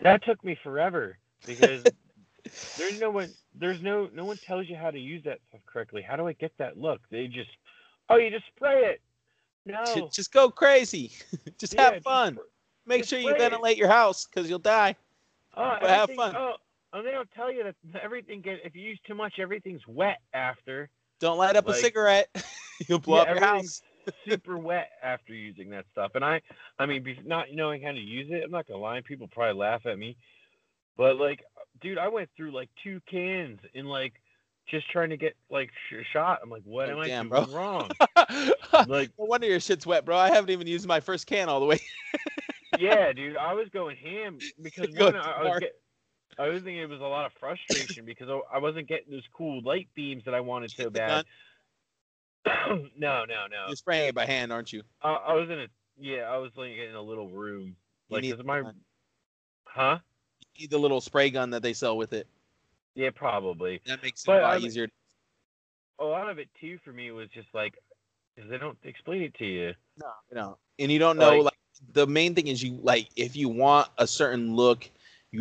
That took me forever because there's no one there's no no one tells you how to use that stuff correctly. How do I get that look? They just oh you just spray it. No. Just go crazy. just yeah, have fun. Just, Make just sure you ventilate it. your house because you'll die. Oh, but have fun. Oh, Oh, they don't tell you that everything get if you use too much, everything's wet after. Don't light up like, a cigarette. You'll blow yeah, up your house. super wet after using that stuff. And I, I mean, not knowing how to use it, I'm not gonna lie. People probably laugh at me, but like, dude, I went through like two cans in like just trying to get like sh- shot. I'm like, what oh, am damn, I doing bro. wrong? like, no wonder your shit's wet, bro. I haven't even used my first can all the way. yeah, dude, I was going ham because one, I, I was get, I was thinking it was a lot of frustration because I wasn't getting those cool light beams that I wanted so bad. no, no, no. You're spraying it by hand, aren't you? Uh, I was in a yeah, I was like in a little room. You like, my huh? You need the little spray gun that they sell with it. Yeah, probably. That makes it but, a lot easier. A lot of it too for me was just like because they don't explain it to you. No, no, and you don't know like, like the main thing is you like if you want a certain look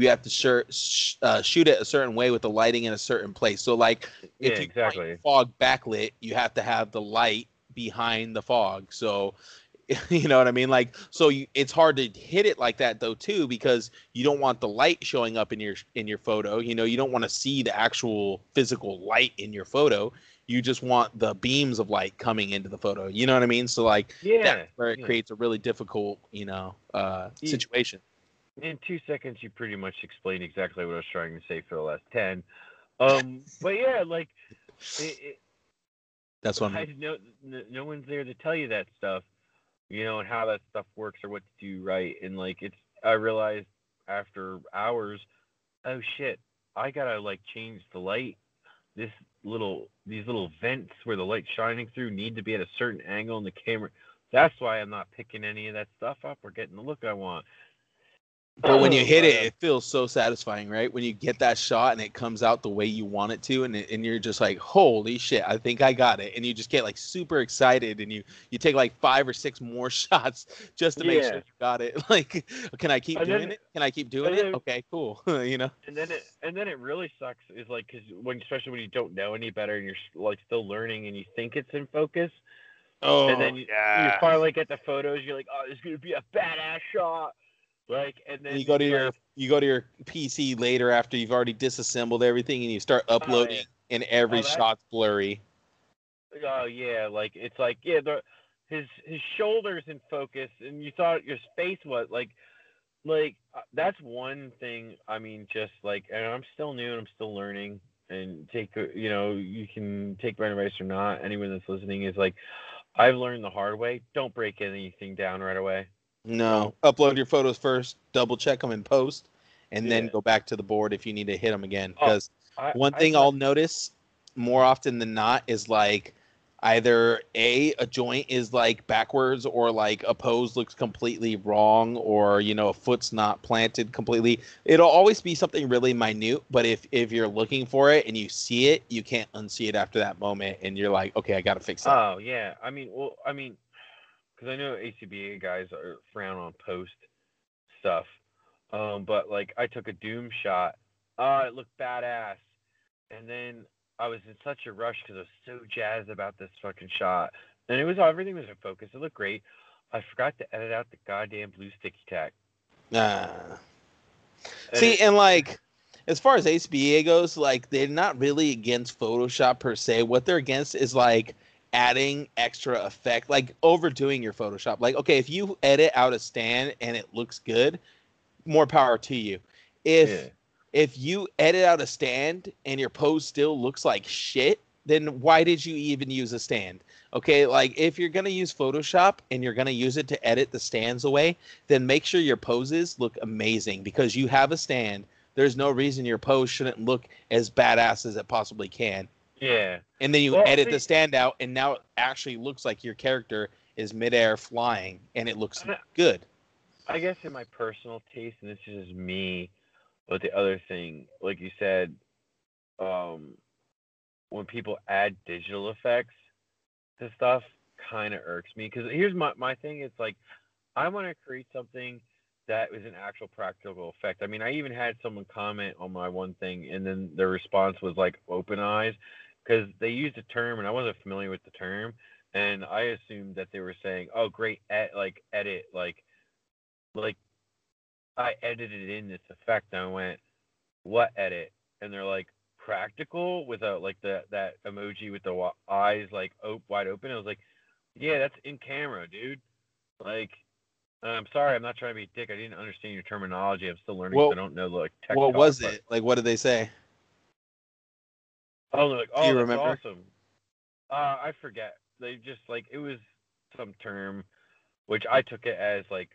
you have to sh- uh, shoot it a certain way with the lighting in a certain place. So, like, if yeah, you exactly. fog backlit, you have to have the light behind the fog. So, you know what I mean? Like, so you, it's hard to hit it like that though too because you don't want the light showing up in your in your photo. You know, you don't want to see the actual physical light in your photo. You just want the beams of light coming into the photo. You know what I mean? So, like, yeah, where it yeah. creates a really difficult, you know, uh, situation in two seconds, you pretty much explained exactly what I was trying to say for the last ten. Um, but yeah, like it, it, that's what I no, no one's there to tell you that stuff, you know, and how that stuff works or what to do right. And like it's, I realized after hours, oh shit, I gotta like change the light. This little, these little vents where the light's shining through need to be at a certain angle in the camera. That's why I'm not picking any of that stuff up or getting the look I want. But when you oh, hit it, it feels so satisfying, right? When you get that shot and it comes out the way you want it to, and it, and you're just like, "Holy shit, I think I got it!" And you just get like super excited, and you you take like five or six more shots just to make sure you got it. Like, can I keep and doing then, it? Can I keep doing it? okay, cool. you know. And then it and then it really sucks is like because when especially when you don't know any better and you're like still learning and you think it's in focus. Oh, and then oh, you, yeah. you finally get the photos. You're like, "Oh, this is gonna be a badass shot." Like, and then you go to your you go to your PC later after you've already disassembled everything, and you start oh, uploading, oh, yeah. and every oh, shot's blurry. Oh yeah, like it's like yeah, the his his shoulders in focus, and you thought your face was like, like uh, that's one thing. I mean, just like, and I'm still new and I'm still learning, and take you know you can take my advice or not. Anyone that's listening is like, I've learned the hard way. Don't break anything down right away. No, upload your photos first, double check them in post, and then go back to the board if you need to hit them again. Oh, Because I, one I thing let- I'll notice more often than not is like either a a joint is like backwards or like a pose looks completely wrong or you know a foot's not planted completely. It'll always be something really minute but if if you're looking for it and you see it you can't unsee it after that moment and you're like okay i gotta fix it Oh yeah, I mean, well, I mean, because I know ACBA guys are frown on post stuff, um, but like I took a Doom shot. Oh, it looked badass, and then I was in such a rush because I was so jazzed about this fucking shot, and it was everything was in focus. It looked great. I forgot to edit out the goddamn blue sticky tack. Ah. And See, and like as far as ACBA goes, like they're not really against Photoshop per se. What they're against is like adding extra effect, like overdoing your Photoshop. Like, okay, if you edit out a stand and it looks good, more power to you. If yeah. if you edit out a stand and your pose still looks like shit, then why did you even use a stand? Okay, like if you're gonna use Photoshop and you're gonna use it to edit the stands away, then make sure your poses look amazing because you have a stand. There's no reason your pose shouldn't look as badass as it possibly can. Yeah. And then you Well, edit the see- stand out, and now it actually looks like your character is midair flying, and it looks I- good. I guess in my personal taste, and this is just me, but the other thing, like you said, um, when people add digital effects to stuff, kind of irks me. Because here's my my thing: it's like I want to create something that was an actual practical effect. I mean, I even had someone comment on my one thing, and then their response was like "open eyes," because they used a term, and I wasn't familiar with the term, and I assumed that they were saying, "Oh, great, ed- like edit, like." like I edited in this effect and I went, what edit? And they're like, practical with a like the that emoji with the wa- eyes like op- wide open. I was like, yeah, that's in camera, dude. Like, I'm sorry, I'm not trying to be a dick. I didn't understand your terminology. I'm still learning. Well, I don't know like tech What talk, was but- it? Like, what did they say? Oh, like, oh, you that's remember? awesome. Uh, I forget. They just like it was some term, which I took it as like,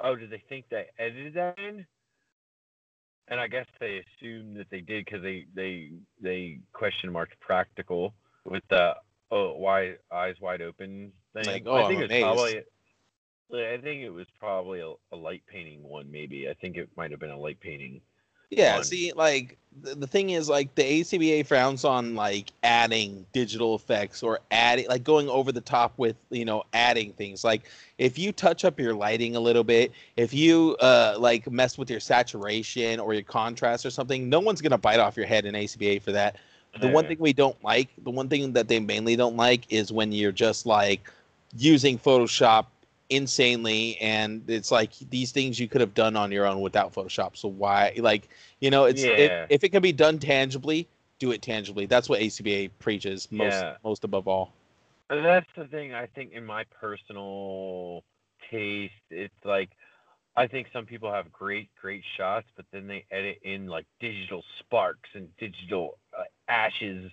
oh, did they think they edited that in? And I guess they assumed that they did because they they they question marked practical with the oh why eyes wide open thing. Like, I oh, think I'm it was probably. I think it was probably a, a light painting one, maybe. I think it might have been a light painting. Yeah, see, like the, the thing is, like the ACBA frowns on like adding digital effects or adding, like going over the top with you know adding things. Like if you touch up your lighting a little bit, if you uh like mess with your saturation or your contrast or something, no one's gonna bite off your head in ACBA for that. The one thing we don't like, the one thing that they mainly don't like, is when you're just like using Photoshop insanely and it's like these things you could have done on your own without photoshop so why like you know it's Yeah. if, if it can be done tangibly do it tangibly that's what acba preaches most Yeah. most above all that's the thing I think in my personal taste, it's like I think some people have great, great shots, but then they edit in like digital sparks and digital uh, ashes.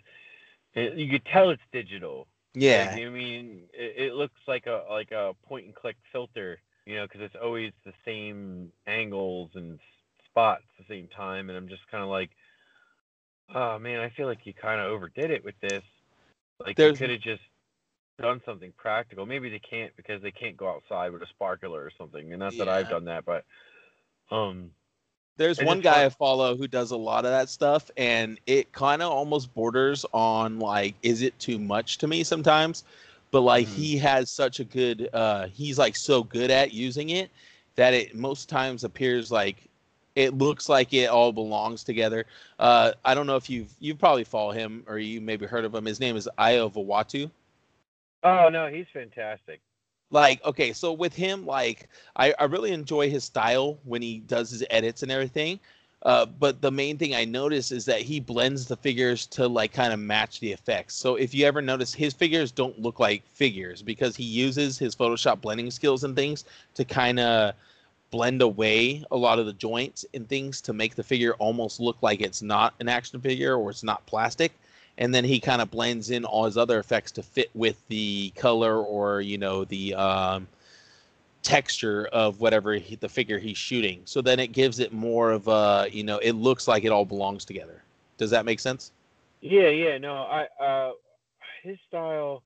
You could tell it's digital. Yeah Like, I mean, it, it looks like a like a point and click filter, you know, because it's always the same angles and spots at the same time, and I'm just kind of like, oh man, I feel like you kind of overdid it with this. Like There's- you could have just done something practical. Maybe they can't because they can't go outside with a sparkler or something. And not that I've done that, but um, There's I one just guy I follow who does a lot of that stuff, and it kind of almost borders on like, is it too much to me sometimes? But like, Mhm. he has such a good, uh, he's like so good at using it that it most times appears like it looks like it all belongs together. Uh, I don't know if you've you probably follow him or you maybe heard of him. His name is Io Vawatu. oh no, he's fantastic. Like okay so with him like I, I really enjoy his style when he does his edits and everything uh, but the main thing i notice is that he blends the figures to like kind of match the effects. So if you ever notice his figures don't look like figures because he uses his photoshop blending skills and things to kind of blend away a lot of the joints and things to make the figure almost look like it's not an action figure or it's not plastic and then he kind of blends in all his other effects to fit with the color or you know the um, texture of whatever he, the figure he's shooting. So then it gives it more of a you know it looks like it all belongs together. Does that make sense? Yeah, yeah, no, I uh his style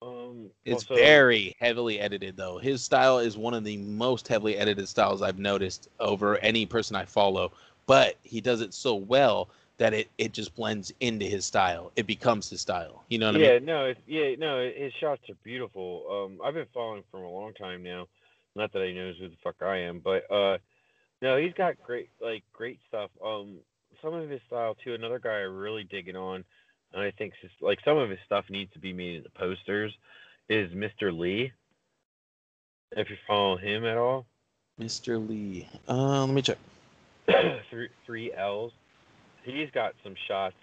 um it's also- very heavily edited though. His style is one of the most heavily edited styles i've noticed over any person i follow but he does it so well that it, it just blends into his style it becomes his style you know what i mean yeah, no, it's yeah, no, his shots are beautiful. Um, I've been following for a long time now. Not that he knows who the fuck I am, but uh, no, he's got great like great stuff. Um, some of his style too. Another guy I'm really digging on, and I think just, like some of his stuff needs to be made into posters. Is Mr. Lee? If you follow him at all, mr lee uh, let me check three three L's. He's got some shots,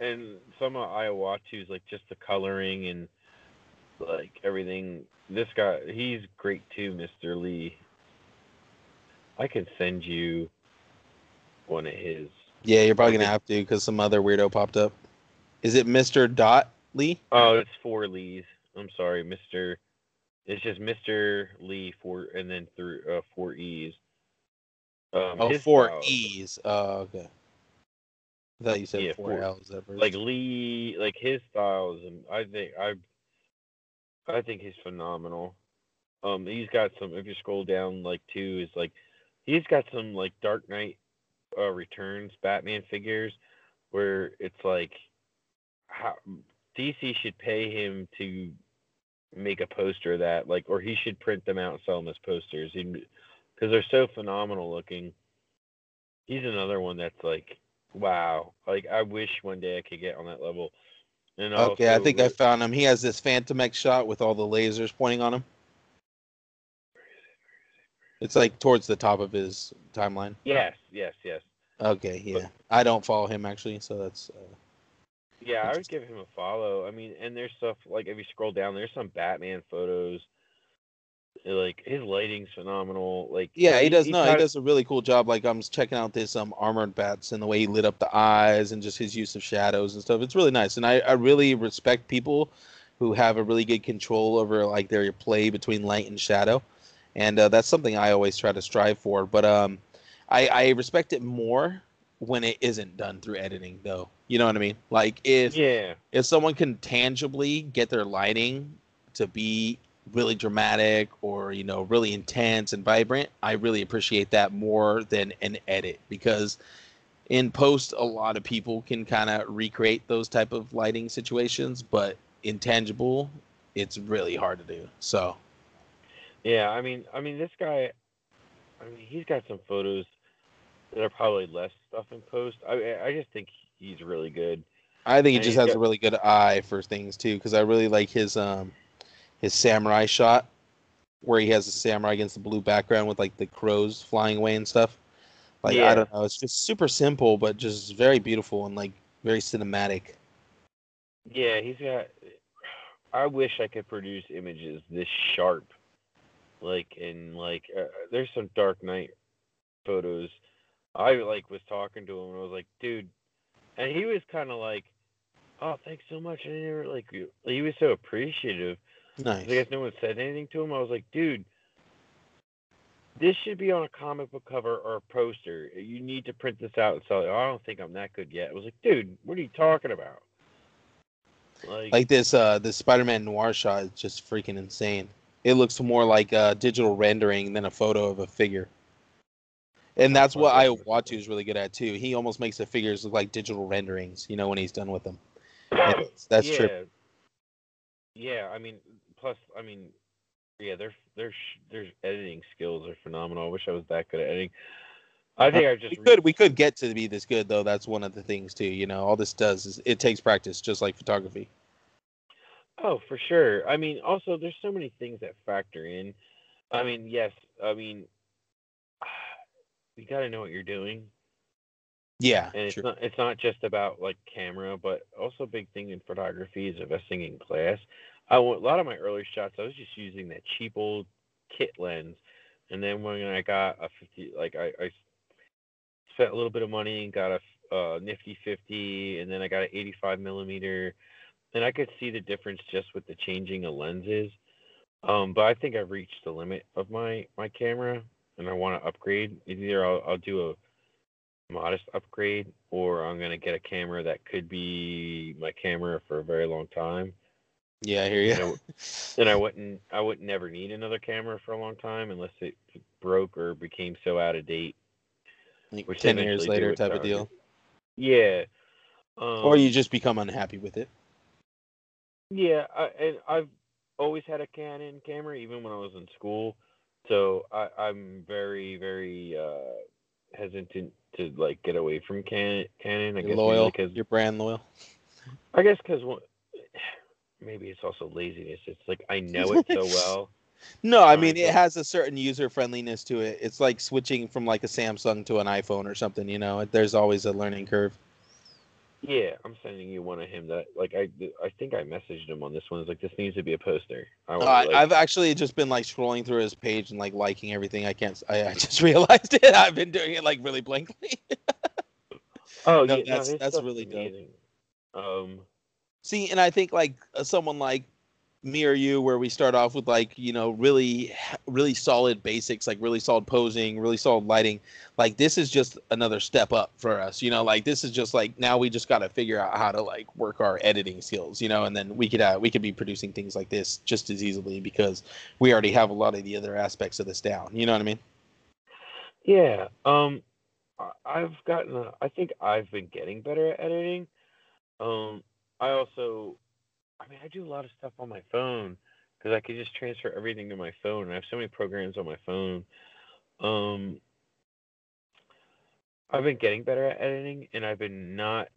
and some of Iowatu's like just the coloring and like everything. This guy, he's great too, Mr. Lee. I can send you one of his. yeah you're probably gonna have to because some other weirdo popped up is it mr dot lee Oh, it's four Lees. I'm sorry, Mr. It's just Mr. Lee four and then through uh, four E's. Um, oh four e's oh okay i thought you said Yeah, four like Lee, like his styles, and I think I, I think he's phenomenal. Um, he's got some. If you scroll down, like two is like, he's got some like Dark Knight, uh, Returns Batman figures, where it's like, how DC should pay him to make a poster of that, like, or he should print them out and sell them as posters, because they're so phenomenal looking. He's another one that's like wow like i wish one day i could get on that level and Okay, I also think I found him. He has this Phantom X shot with all the lasers pointing on him. It's like towards the top of his timeline. yes yes yes Okay, yeah. I don't follow him actually, so that's uh, yeah i would give him a follow i mean and there's stuff like if you scroll down there's some batman photos like his lighting's phenomenal like yeah. He does he's no, he does a really cool job. Like I'm checking out this um armored bats and the way he lit up the eyes and just his use of shadows and stuff. It's really nice, and I I really respect people who have a really good control over like their play between light and shadow, and uh, that's something I always try to strive for. But um, I I respect it more when it isn't done through editing, though. You know what I mean? Like if yeah if someone can tangibly get their lighting to be really dramatic or you know really intense and vibrant i really appreciate that more than an edit because in post a lot of people can kind of recreate those type of lighting situations but intangible it's really hard to do so. Yeah i mean i mean this guy i mean he's got some photos that are probably less stuff in post. I i just think he's really good. I think he And just has got- a really good eye for things too because i really like his um his samurai shot where he has a samurai against the blue background with like the crows flying away and stuff like Yeah. i don't know it's just super simple but just very beautiful and like very cinematic Yeah, he's got. I wish I could produce images this sharp, like in like. Uh, there's some Dark Knight photos. I like was talking to him and I was like, dude, and he was kind of like, oh, thanks so much. I never like. He was so appreciative. Nice I guess no one said anything to him. I was like, dude, this should be on a comic book cover or a poster. You need to print this out and sell it. I don't think I'm that good yet. I was like, dude, what are you talking about? Like, like this uh this spider-man noir shot is just freaking insane it looks more like a digital rendering than a photo of a figure and that's what Okay. Iowatu is really good at too. He almost makes the figures look like digital renderings, you know, when he's done with them. And that's yeah. true. Yeah, I mean, plus, I mean, yeah, their their their editing skills are phenomenal. I wish I was that good at editing. I think I just We could we could get to be this good though. That's one of the things too. You know, all this does is it takes practice, just like photography. Oh, for sure. I mean, also, there's so many things that factor in. I mean, yes, I mean, you got to know what you're doing, Yeah, and it's true. not it's not just about like camera, but also a big thing in photography is investing in glass. I a lot of my early shots, I was just using that cheap old kit lens and then when I got a 50, like I, I spent a little bit of money and got a uh, nifty 50, and then I got an 85 millimeter, and I could see the difference just with the changing of lenses. Um, but I think I've reached the limit of my my camera, and I want to upgrade. Either I'll, I'll do a modest upgrade, or I'm gonna get a camera that could be my camera for a very long time. Yeah, I hear you. You know, and I wouldn't I would never need another camera for a long time unless it broke or became so out of date. Like Which Ten years later, type of deal. Yeah. Um, or you just become unhappy with it. Yeah, I, and I've always had a Canon camera, even when I was in school. So I, I'm very, very uh, hesitant to like get away from Can- Canon. I You're guess loyal. because You're brand loyal. I guess because maybe it's also laziness. It's like I know it so well. No, I mean it has a certain user friendliness to it. It's like switching from like a Samsung to an iPhone or something. You know, there's always a learning curve. Yeah, I'm sending you one of him that like I I think I messaged him on this one. It's like this needs to be a poster. I uh, like... I've actually just been like scrolling through his page and like liking everything. I can't. I, I just realized it. I've been doing it like really blankly. oh no, yeah, that's- his that's really dope. Um, See, and I think like uh, someone like me or you, where we start off with like you know really, really solid basics, like really solid posing, really solid lighting. Like this is just another step up for us. You know, like this is just like now we just got to figure out how to like work our editing skills. You know, and then we could uh, we could be producing things like this just as easily because we already have a lot of the other aspects of this down. You know what I mean? Yeah. Um, I've gotten. I think I've been getting better at editing. Um, I also, I mean, I do a lot of stuff on my phone because I could just transfer everything to my phone. I have so many programs on my phone. Um, I've been getting better at editing, and I've been not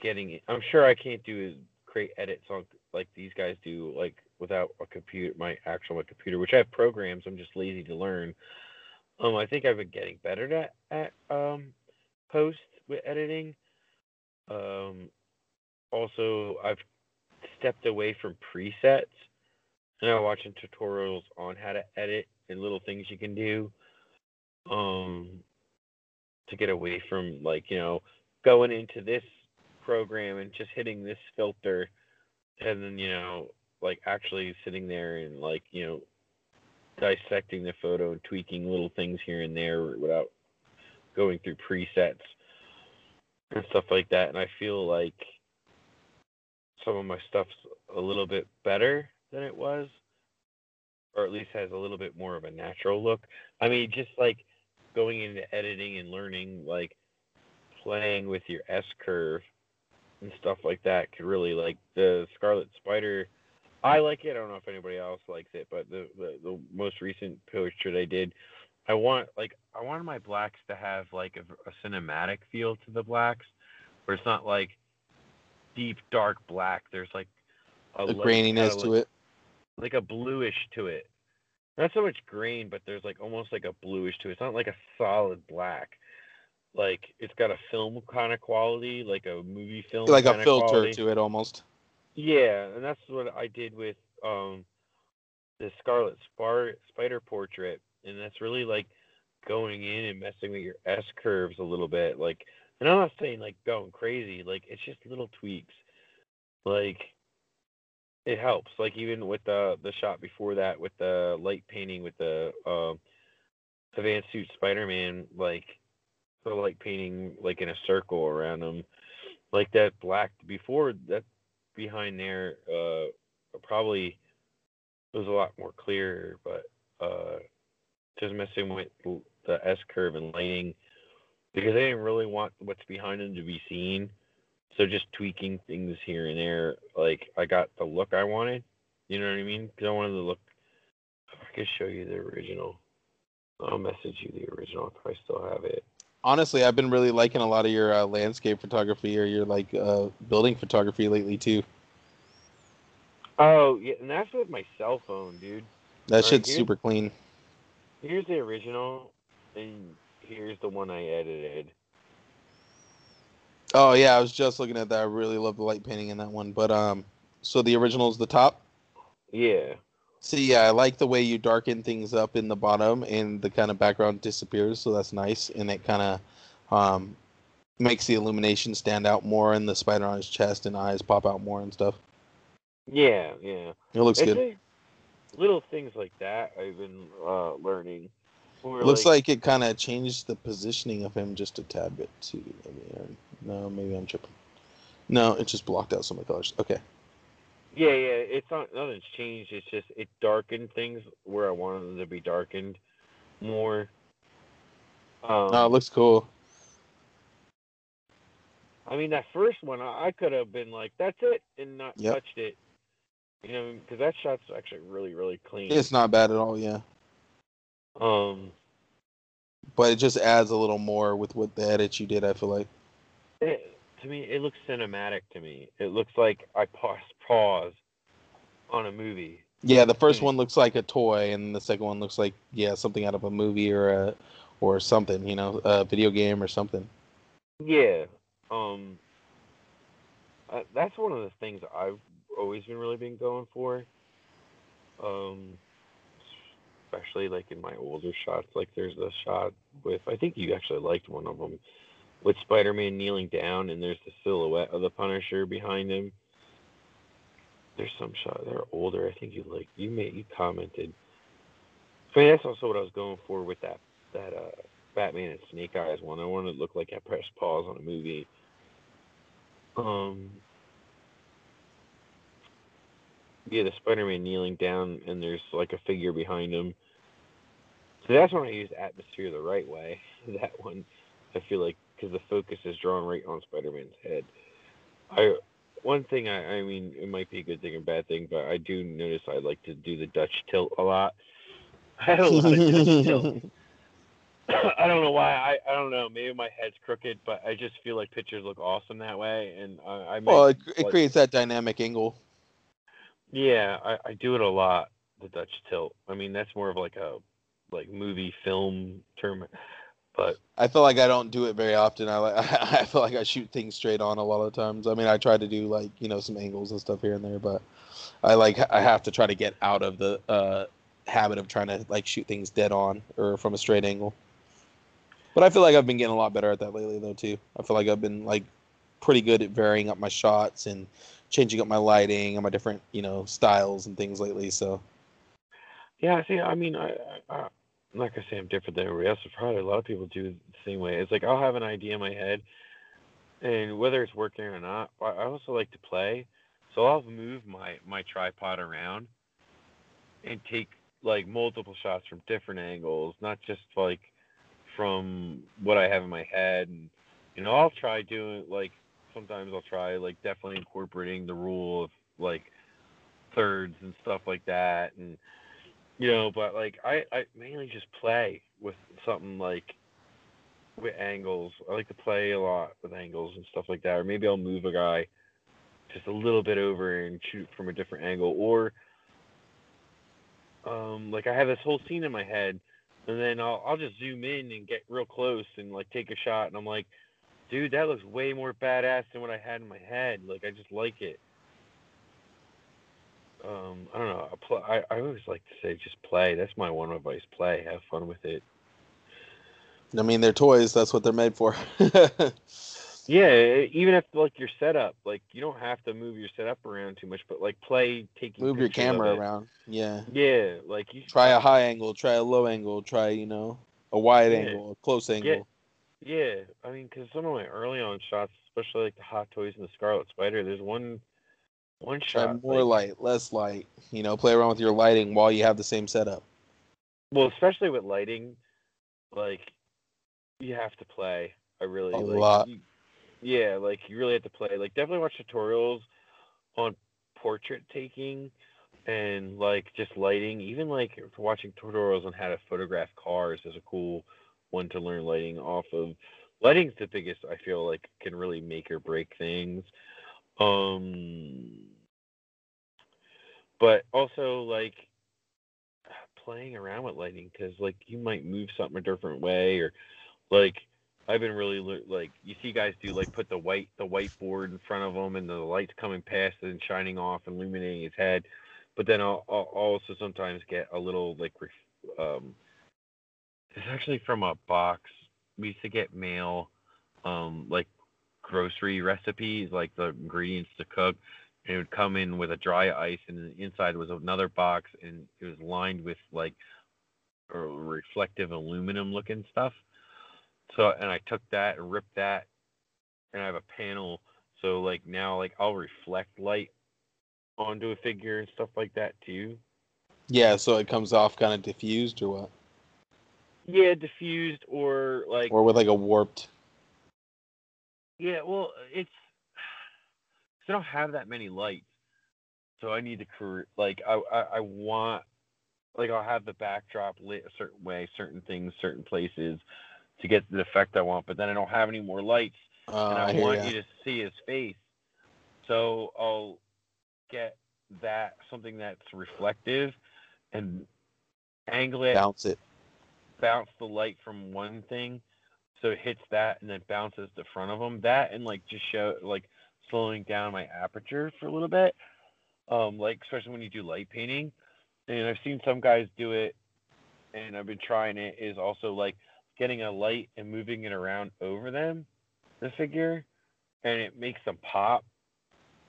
getting it. I'm sure I can't do create edits on like these guys do, like without a computer, my actual my computer, which I have programs. I'm just lazy to learn. Um, I think I've been getting better at at um post with editing. Um, also I've stepped away from presets and I'm watching tutorials on how to edit and little things you can do. Um, to get away from like you know going into this program and just hitting this filter, and then you know like actually sitting there and like you know dissecting the photo and tweaking little things here and there without going through presets and stuff like that. And I feel like some of my stuff's a little bit better than it was, or at least has a little bit more of a natural look. I mean, just like going into editing and learning, like playing with your S curve and stuff like that could really like the Scarlet Spider. I like it. I don't know if anybody else likes it, but the, the, the most recent portrait I did, I want like I wanted my blacks to have like a, a cinematic feel to the blacks, where it's not like deep dark black. There's like A light graininess to like, it. like a bluish to it. Not so much green, but there's like almost like a bluish to it. It's not like a solid black. Like it's got a film kind of quality, like a movie film, Like a filter quality. to it almost. Yeah, and that's what I did with um the Scarlet Spar- Spider portrait, and that's really like going in and messing with your S curves a little bit. Like, and I'm not saying like going crazy. Like, it's just little tweaks. Like, it helps. Like even with the the shot before that, with the light painting with the um advanced suit Spider-Man, like the light painting like in a circle around him, like that black before that behind there uh probably was a lot more clear but uh just messing with the s curve and lighting because i didn't really want what's behind them to be seen. So just tweaking things here and there like i got the look i wanted. You know what i mean? Because i wanted the look i could show you the original. I'll message you the original if i still have it. Honestly, I've been really liking a lot of your uh, landscape photography or your like uh, building photography lately too. oh yeah and that's with my cell phone dude. That Right, shit's here- super clean. Here's the original, and here's the one I edited. Oh yeah, I was just looking at that. I really love the light painting in that one. But um, so the original is the top. Yeah. See, yeah, I like the way you darken things up in the bottom and the kind of background disappears, so that's nice, and it kind of um, makes the illumination stand out more, and the spider on his chest and eyes pop out more and stuff. Yeah, yeah. It looks It's good. like little things like that I've been uh, learning. Looks like, it kind of changed the positioning of him just a tad bit too. Maybe, no, maybe I'm tripping. No, it just blocked out some of the colors. Okay. Yeah, yeah. It's not nothing's changed. It's just it darkened things where I wanted them to be darkened more. Um, No, it looks cool. I mean, that first one, I, I could have been like, "That's it," and not Yep. touched it. You know, because that shot's actually really, really clean. It's not bad at all, yeah. Um, But it just adds a little more with what the edit you did. I feel like. it, to me, it looks cinematic to me. It looks like I pause, pause on a movie. Yeah, the first Hmm. one looks like a toy, and the second one looks like yeah something out of a movie or a or something. You know, a video game or something. Yeah. Um. Uh, that's one of the things I've always been really been going for. Um. Especially like in my older shots, like there's a shot with I think you actually liked one of them with Spider-Man kneeling down, and there's the silhouette of the Punisher behind him. There's some shot. They're older. I think you like you made you commented. I mean, that's also what I was going for with that that uh Batman and Snake Eyes one. I wanted to look like I pressed pause on a movie. Um, yeah, the Spider-Man kneeling down, and there's like a figure behind him. So that's when I use atmosphere the right way. That one, I feel like, because the focus is drawn right on Spider-Man's head. I one thing I, I mean, it might be a good thing or bad thing, but I do notice I like to do the Dutch tilt a lot. I have a lot of Dutch tilt. I don't know why. I, I don't know. Maybe my head's crooked, but I just feel like pictures look awesome that way. And I, I well, it, it like- creates that dynamic angle. Yeah, I, I do it a lot. The Dutch tilt. I mean, that's more of like a like movie film term, but I feel like I don't do it very often. I like I feel like I shoot things straight on a lot of times. I mean, I try to do like you know some angles and stuff here and there, but I like I have to try to get out of the uh, habit of trying to like shoot things dead on or from a straight angle. But I feel like I've been getting a lot better at that lately, though too. I feel like I've been like pretty good at varying up my shots and changing up my lighting and my different you know styles and things lately. So yeah. See, I mean, I, I, I'm not gonna say I'm different than everybody else, but probably a lot of people do the same way. It's like I'll have an idea in my head, and whether it's working or not, I also like to play, so I'll move my my tripod around and take like multiple shots from different angles, not just like from what I have in my head. And you know, I'll try doing like sometimes I'll try like definitely incorporating the rule of like thirds and stuff like that, and you know, but like I I mainly just play with something like with angles. I like to play a lot with angles and stuff like that, or maybe I'll move a guy just a little bit over and shoot from a different angle, or um, like I have this whole scene in my head, and then I'll I'll just zoom in and get real close and like take a shot, and I'm like, dude, that looks way more badass than what I had in my head. Like I just like it. Um, I don't know. I, pl- I I always like to say just play. That's my one advice. Play. Have fun with it. I mean, they're toys. That's what they're made for. Yeah, even if like your setup, like you don't have to move your setup around too much, but like play taking Move your camera around. Yeah. Yeah, like you Try a high angle. Try a low angle. Try you know a wide Yeah. angle, a close angle. Yeah, I mean, because some of my early on shots, especially like the Hot Toys and the Scarlet Spider, there's one one Try shot. more like, light, less light. You know, play around with your lighting while you have the same setup. Well, especially with lighting, like you have to play. I really A like. lot. You, yeah, like you really have to play. Like definitely watch tutorials on portrait taking and like just lighting. Even like watching tutorials on how to photograph cars is a cool one to learn lighting off of. Lighting's the biggest. I feel like can really make or break things. Um, but also like playing around with lighting because like you might move something a different way or like I've been really like you see guys do like put the white the whiteboard in front of them and the lights coming past and shining off and illuminating his head, but then I'll, I'll also sometimes get a little like um, it's actually from a box. We used to get mail, um, like grocery recipes, like the ingredients to cook. And it would come in with a dry ice, and inside was another box, and it was lined with like reflective aluminum looking stuff. So, and I took that and ripped that, and I have a panel. So, like now, like I'll reflect light onto a figure and stuff like that too. Yeah, so it comes off kind of diffused or what? Yeah, diffused or like Or with like a warped. yeah. Well, it's I don't have that many lights, so I need to like I, I I want like I'll have the backdrop lit a certain way, certain things, certain places to get the effect I want, but then I don't have any more lights. Uh, and I, I want you to see his face. So I'll get that something that's reflective and angle it, bounce it. Bounce the light from one thing, so it hits that and then bounces the front of them. That and like just show like slowing down my aperture for a little bit. Um, like especially when you do light painting, and I've seen some guys do it, and I've been trying it. Is also like getting a light and moving it around over them, the figure, and it makes them pop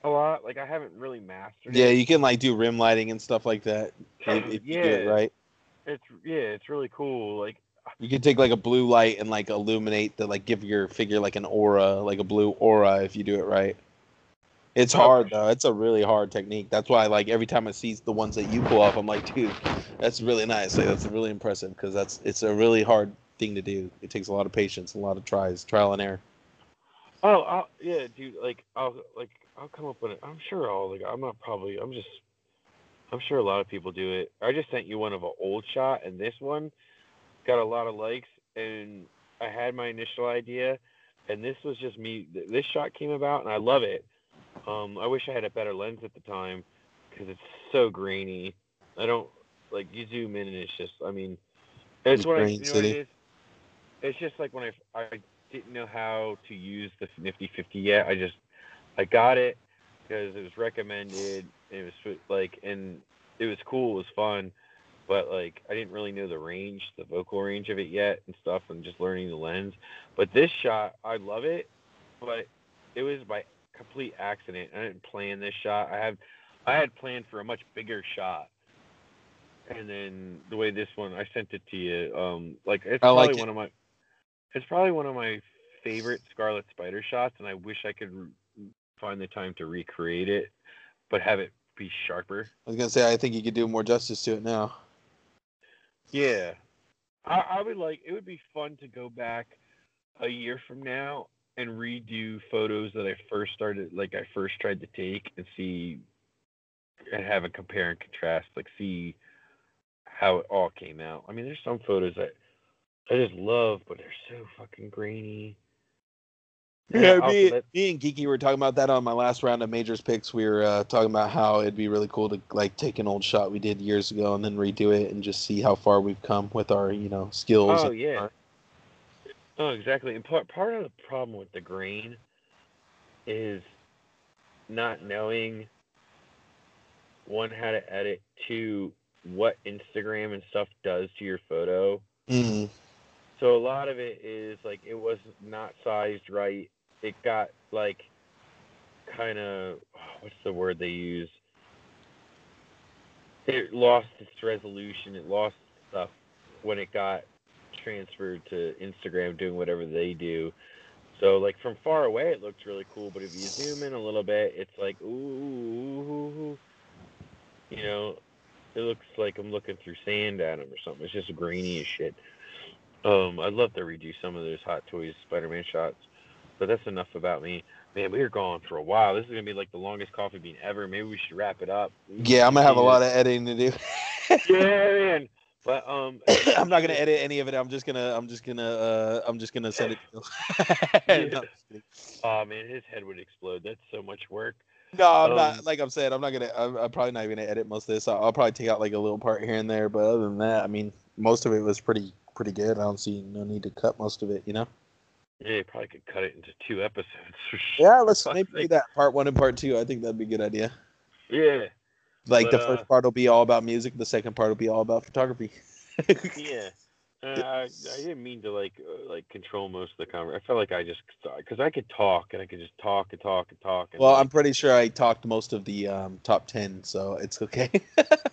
a lot. Like I haven't really mastered Yeah, it. you can like do rim lighting and stuff like that if, if you do it Yeah. right. It's yeah, it's really cool. Like You can take like a blue light and like illuminate the like give your figure like an aura, like a blue aura if you do it right. It's hard though. It's a really hard technique. That's why like every time I see the ones that you pull off, I'm like, dude, that's really nice. Like that's really impressive because that's it's a really hard thing to do. It takes a lot of patience, a lot of tries, trial and error. Oh, I'll, yeah, dude. Like, I'll like I'll come up with it. I'm sure I'll like. I'm not probably. I'm just. I'm sure a lot of people do it. I just sent you one of an old shot, and this one got a lot of likes. And I had my initial idea, and this was just me. This shot came about, and I love it. Um, I wish I had a better lens at the time because it's so grainy. I don't like you zoom in, and it's just. I mean, it's It's what I. You know what it is? It's just like when I I didn't know how to use the Nifty 50 yet. I just I got it because it was recommended. And it was like and it was cool. It was fun, but like I didn't really know the range, the focal range of it yet and stuff, and just learning the lens. But this shot, I love it, but it was by complete accident. I didn't plan this shot. I have I had planned for a much bigger shot. And then the way this one, I sent it to you. Um, like it's I probably like it. one of my, it's probably one of my favorite Scarlet Spider shots, and I wish I could find the time to recreate it, but have it be sharper. I was gonna say I think you could do more justice to it now. Yeah, I, I would like. It would be fun to go back a year from now and redo photos that I first started, like I first tried to take, and see and have a compare and contrast, like see how it all came out. I mean, there's some photos that I just love, but they're so fucking grainy. Yeah, also me, me and Geeky were talking about that on my last round of majors picks. We were uh, talking about how it'd be really cool to like take an old shot we did years ago and then redo it and just see how far we've come with our you know skills. Oh yeah. our- Oh, exactly. And part part of the problem with the green is not knowing one how to edit, two what Instagram and stuff does to your photo. Mhm. So a lot of it is like it was not sized right. It got like kind of what's the word they use? It lost its resolution. It lost stuff when it got transferred to Instagram doing whatever they do. So like from far away it looks really cool, but if you zoom in a little bit, it's like ooh, you know, it looks like I'm looking through sand at them or something. It's just grainy as shit. Um, I'd love to redo some of those Hot Toys Spider-Man shots, but that's enough about me. Man, we are gone for a while. This is gonna be like the longest coffee bean ever. Maybe we should wrap it up. Yeah, I'm gonna have a lot of editing to do. Yeah, man. But um, I'm not gonna edit any of it. I'm just gonna I'm just gonna uh I'm just gonna send it. To Yeah. you. no, I'm just kidding. Oh man, his head would explode. That's so much work. No, I'm Um, not. Like I'm saying, I'm not gonna. I'm, I'm probably not even gonna edit most of this. I'll, I'll probably take out like a little part here and there. But other than that, I mean, most of it was pretty pretty good. I don't see no need to cut most of it. You know. Yeah, you probably could cut it into two episodes. For Yeah, let's maybe do that part one and part two. I think that'd be a good idea. Yeah. Like But, the uh, first part will be all about music, the second part will be all about photography. yeah. Uh, I, I didn't mean to like uh, like control most of the conversation. I felt like I just because I could talk and I could just talk and talk and talk. And well, I'm pretty sure I talked most of the um, top ten, so it's okay.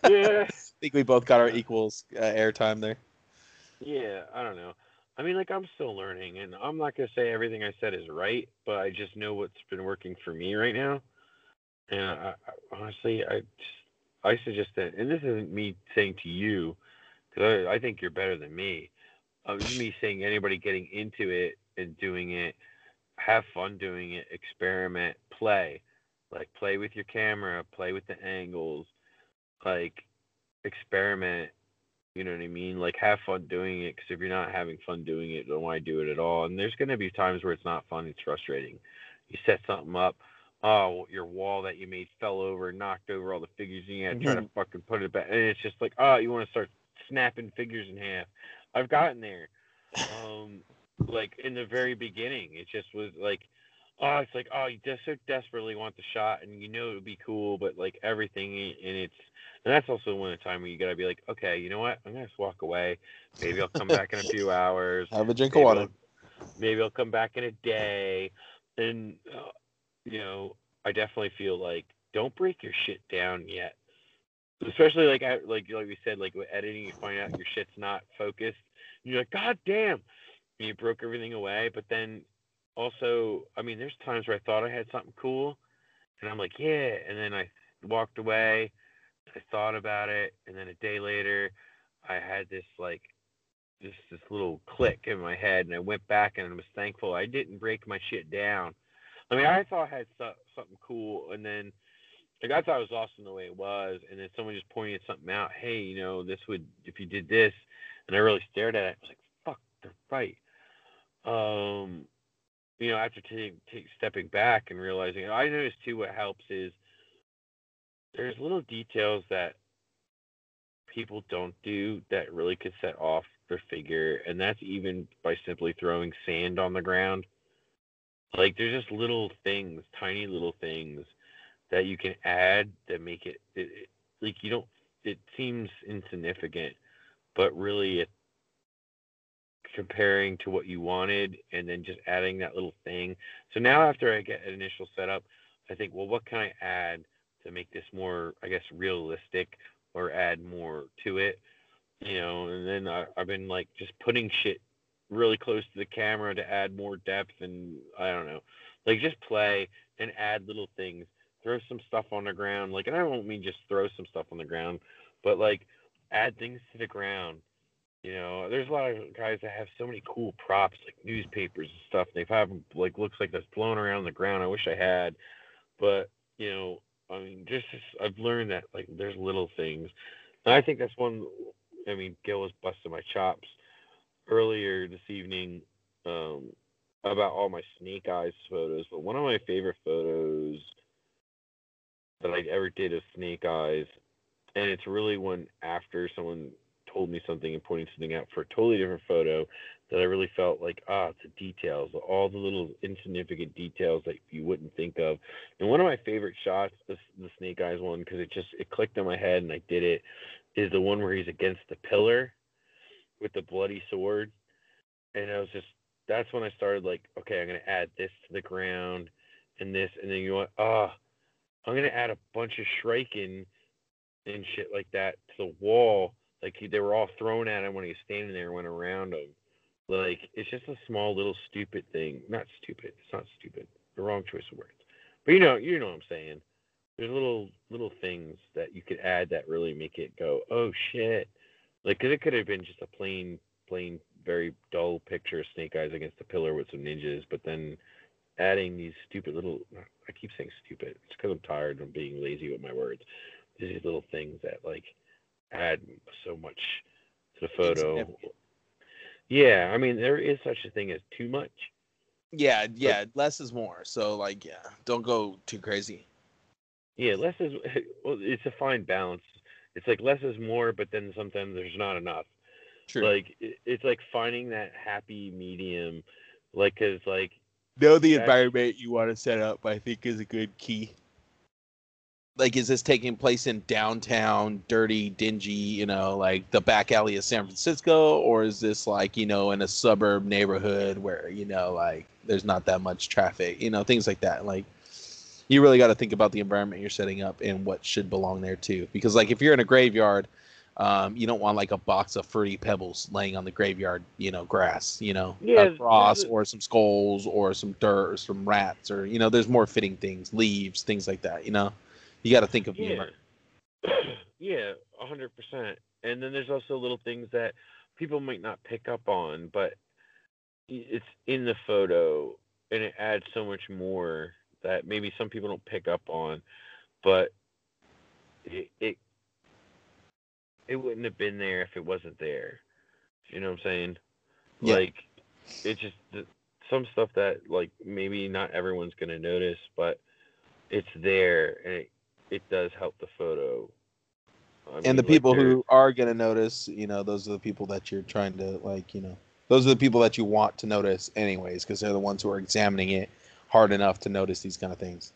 yeah, I think we both got our equals uh, airtime there. yeah. I don't know. I mean, like I'm still learning, and I'm not gonna say everything I said is right, but I just know what's been working for me right now. And I, I, honestly, I just I suggest that, and this isn't me saying to you, because I, I think you're better than me. Uh, is me saying anybody getting into it and doing it, have fun doing it, experiment, play, like play with your camera, play with the angles, like experiment. You know what I mean? Like have fun doing it. Because if you're not having fun doing it, don't why do it at all? And there's gonna be times where it's not fun. It's frustrating. You set something up. Oh, your wall that you made fell over, knocked over all the figures, and you had to try to fucking put it back. And it's just like, oh, you want to start snapping figures in half. I've gotten there. Um, like in the very beginning, it just was like, oh, it's like, oh, you just so desperately want the shot, and you know it would be cool, but like everything, and it's, and that's also one of the time where you gotta be like, okay, you know what? I'm gonna just walk away. Maybe I'll come back in a few hours. Have a drink of water. I'll, maybe I'll come back in a day, and uh, you know, I definitely feel like don't break your shit down yet. Especially like I, like like we said, like with editing, you find out your shit's not focused. You're like, God damn, and you broke everything away. But then also, I mean, there's times where I thought I had something cool, and I'm like, yeah, and then I walked away. I thought about it, and then a day later, I had this like just this little click in my head, and I went back and I was thankful I didn't break my shit down. I mean, I thought I had so- something cool, and then like I thought it was awesome the way it was, and then someone just pointed something out. Hey, you know, this would if you did this, and I really stared at it. I was like, fuck, they're right. Um, you know, after taking take, stepping back and realizing, I noticed too. What helps is there's little details that people don't do that really could set off their figure, and that's even by simply throwing sand on the ground. Like there's just little things, tiny little things that you can add that make it, it, it like you don't. It seems insignificant, but really it comparing to what you wanted and then just adding that little thing. So now after I get an initial setup, I think, well, what can I add to make this more, I guess, realistic or add more to it? You know, and then I, I've been like just putting shit really close to the camera to add more depth and I don't know, like just play and add little things. Throw some stuff on the ground, like, and I don't mean just throw some stuff on the ground, but like add things to the ground. You know, there's a lot of guys that have so many cool props, like newspapers and stuff. They've have 'em, like looks like that's blown around the ground. I wish I had, but you know, I mean, just I've learned that like there's little things, and I think that's one. I mean, Gil was busting my chops earlier this evening um, about all my snake eyes photos, but one of my favorite photos that I ever did of snake eyes, and it's really one after someone told me something and pointing something out for a totally different photo that I really felt like ah, it's the details, all the little insignificant details that you wouldn't think of. And one of my favorite shots, the, the snake eyes one, because it just it clicked in my head and I did it, is the one where he's against the pillar with the bloody sword, and I was just that's when I started like, okay, I'm gonna add this to the ground and this, and then you want ah, I'm gonna add a bunch of shuriken and shit like that to the wall. Like he, they were all thrown at him when he was standing there and went around him. Like it's just a small little stupid thing. Not stupid. It's not stupid. The wrong choice of words. But you know, you know what I'm saying. There's little little things that you could add that really make it go, oh shit. Like, 'cause it could have been just a plain, plain, very dull picture of Snake Eyes against a pillar with some ninjas, but then adding these stupid little, I keep saying stupid. It's because I'm tired of being lazy with my words. These little things that like add so much to the photo. Yeah, I mean there is such a thing as too much. Yeah, yeah, less is more. So like, yeah, don't go too crazy. Yeah, less is well, it's a fine balance. It's like less is more, but then sometimes there's not enough. True. Like it- it's like finding that happy medium. Like, cause like know the environment you want to set up. I think is a good key. Like is this taking place in downtown dirty dingy you know like the back alley of san francisco? Or is this like you know in a suburb neighborhood where you know like there's not that much traffic you know things like that? Like you really got to think about the environment you're setting up and what should belong there too. Because like if you're in a graveyard um, you don't want like a box of fruity pebbles laying on the graveyard, you know, grass, you know, Yeah, or some skulls or some dirt or some rats or you know, there's more fitting things, leaves, things like that. You know, you got to think of the Yeah. yeah, a hundred percent. And then there's also little things that people might not pick up on, but it's in the photo and it adds so much more that maybe some people don't pick up on, but it it, it wouldn't have been there if it wasn't there. You know what I'm saying? Yeah. Like it's just some stuff that like maybe not everyone's gonna notice, but it's there and it, it does help the photo. I mean, and the people there- who are going to notice you know those are the people that you're trying to like you know those are the people that you want to notice anyways because they're the ones who are examining it hard enough to notice these kind of things.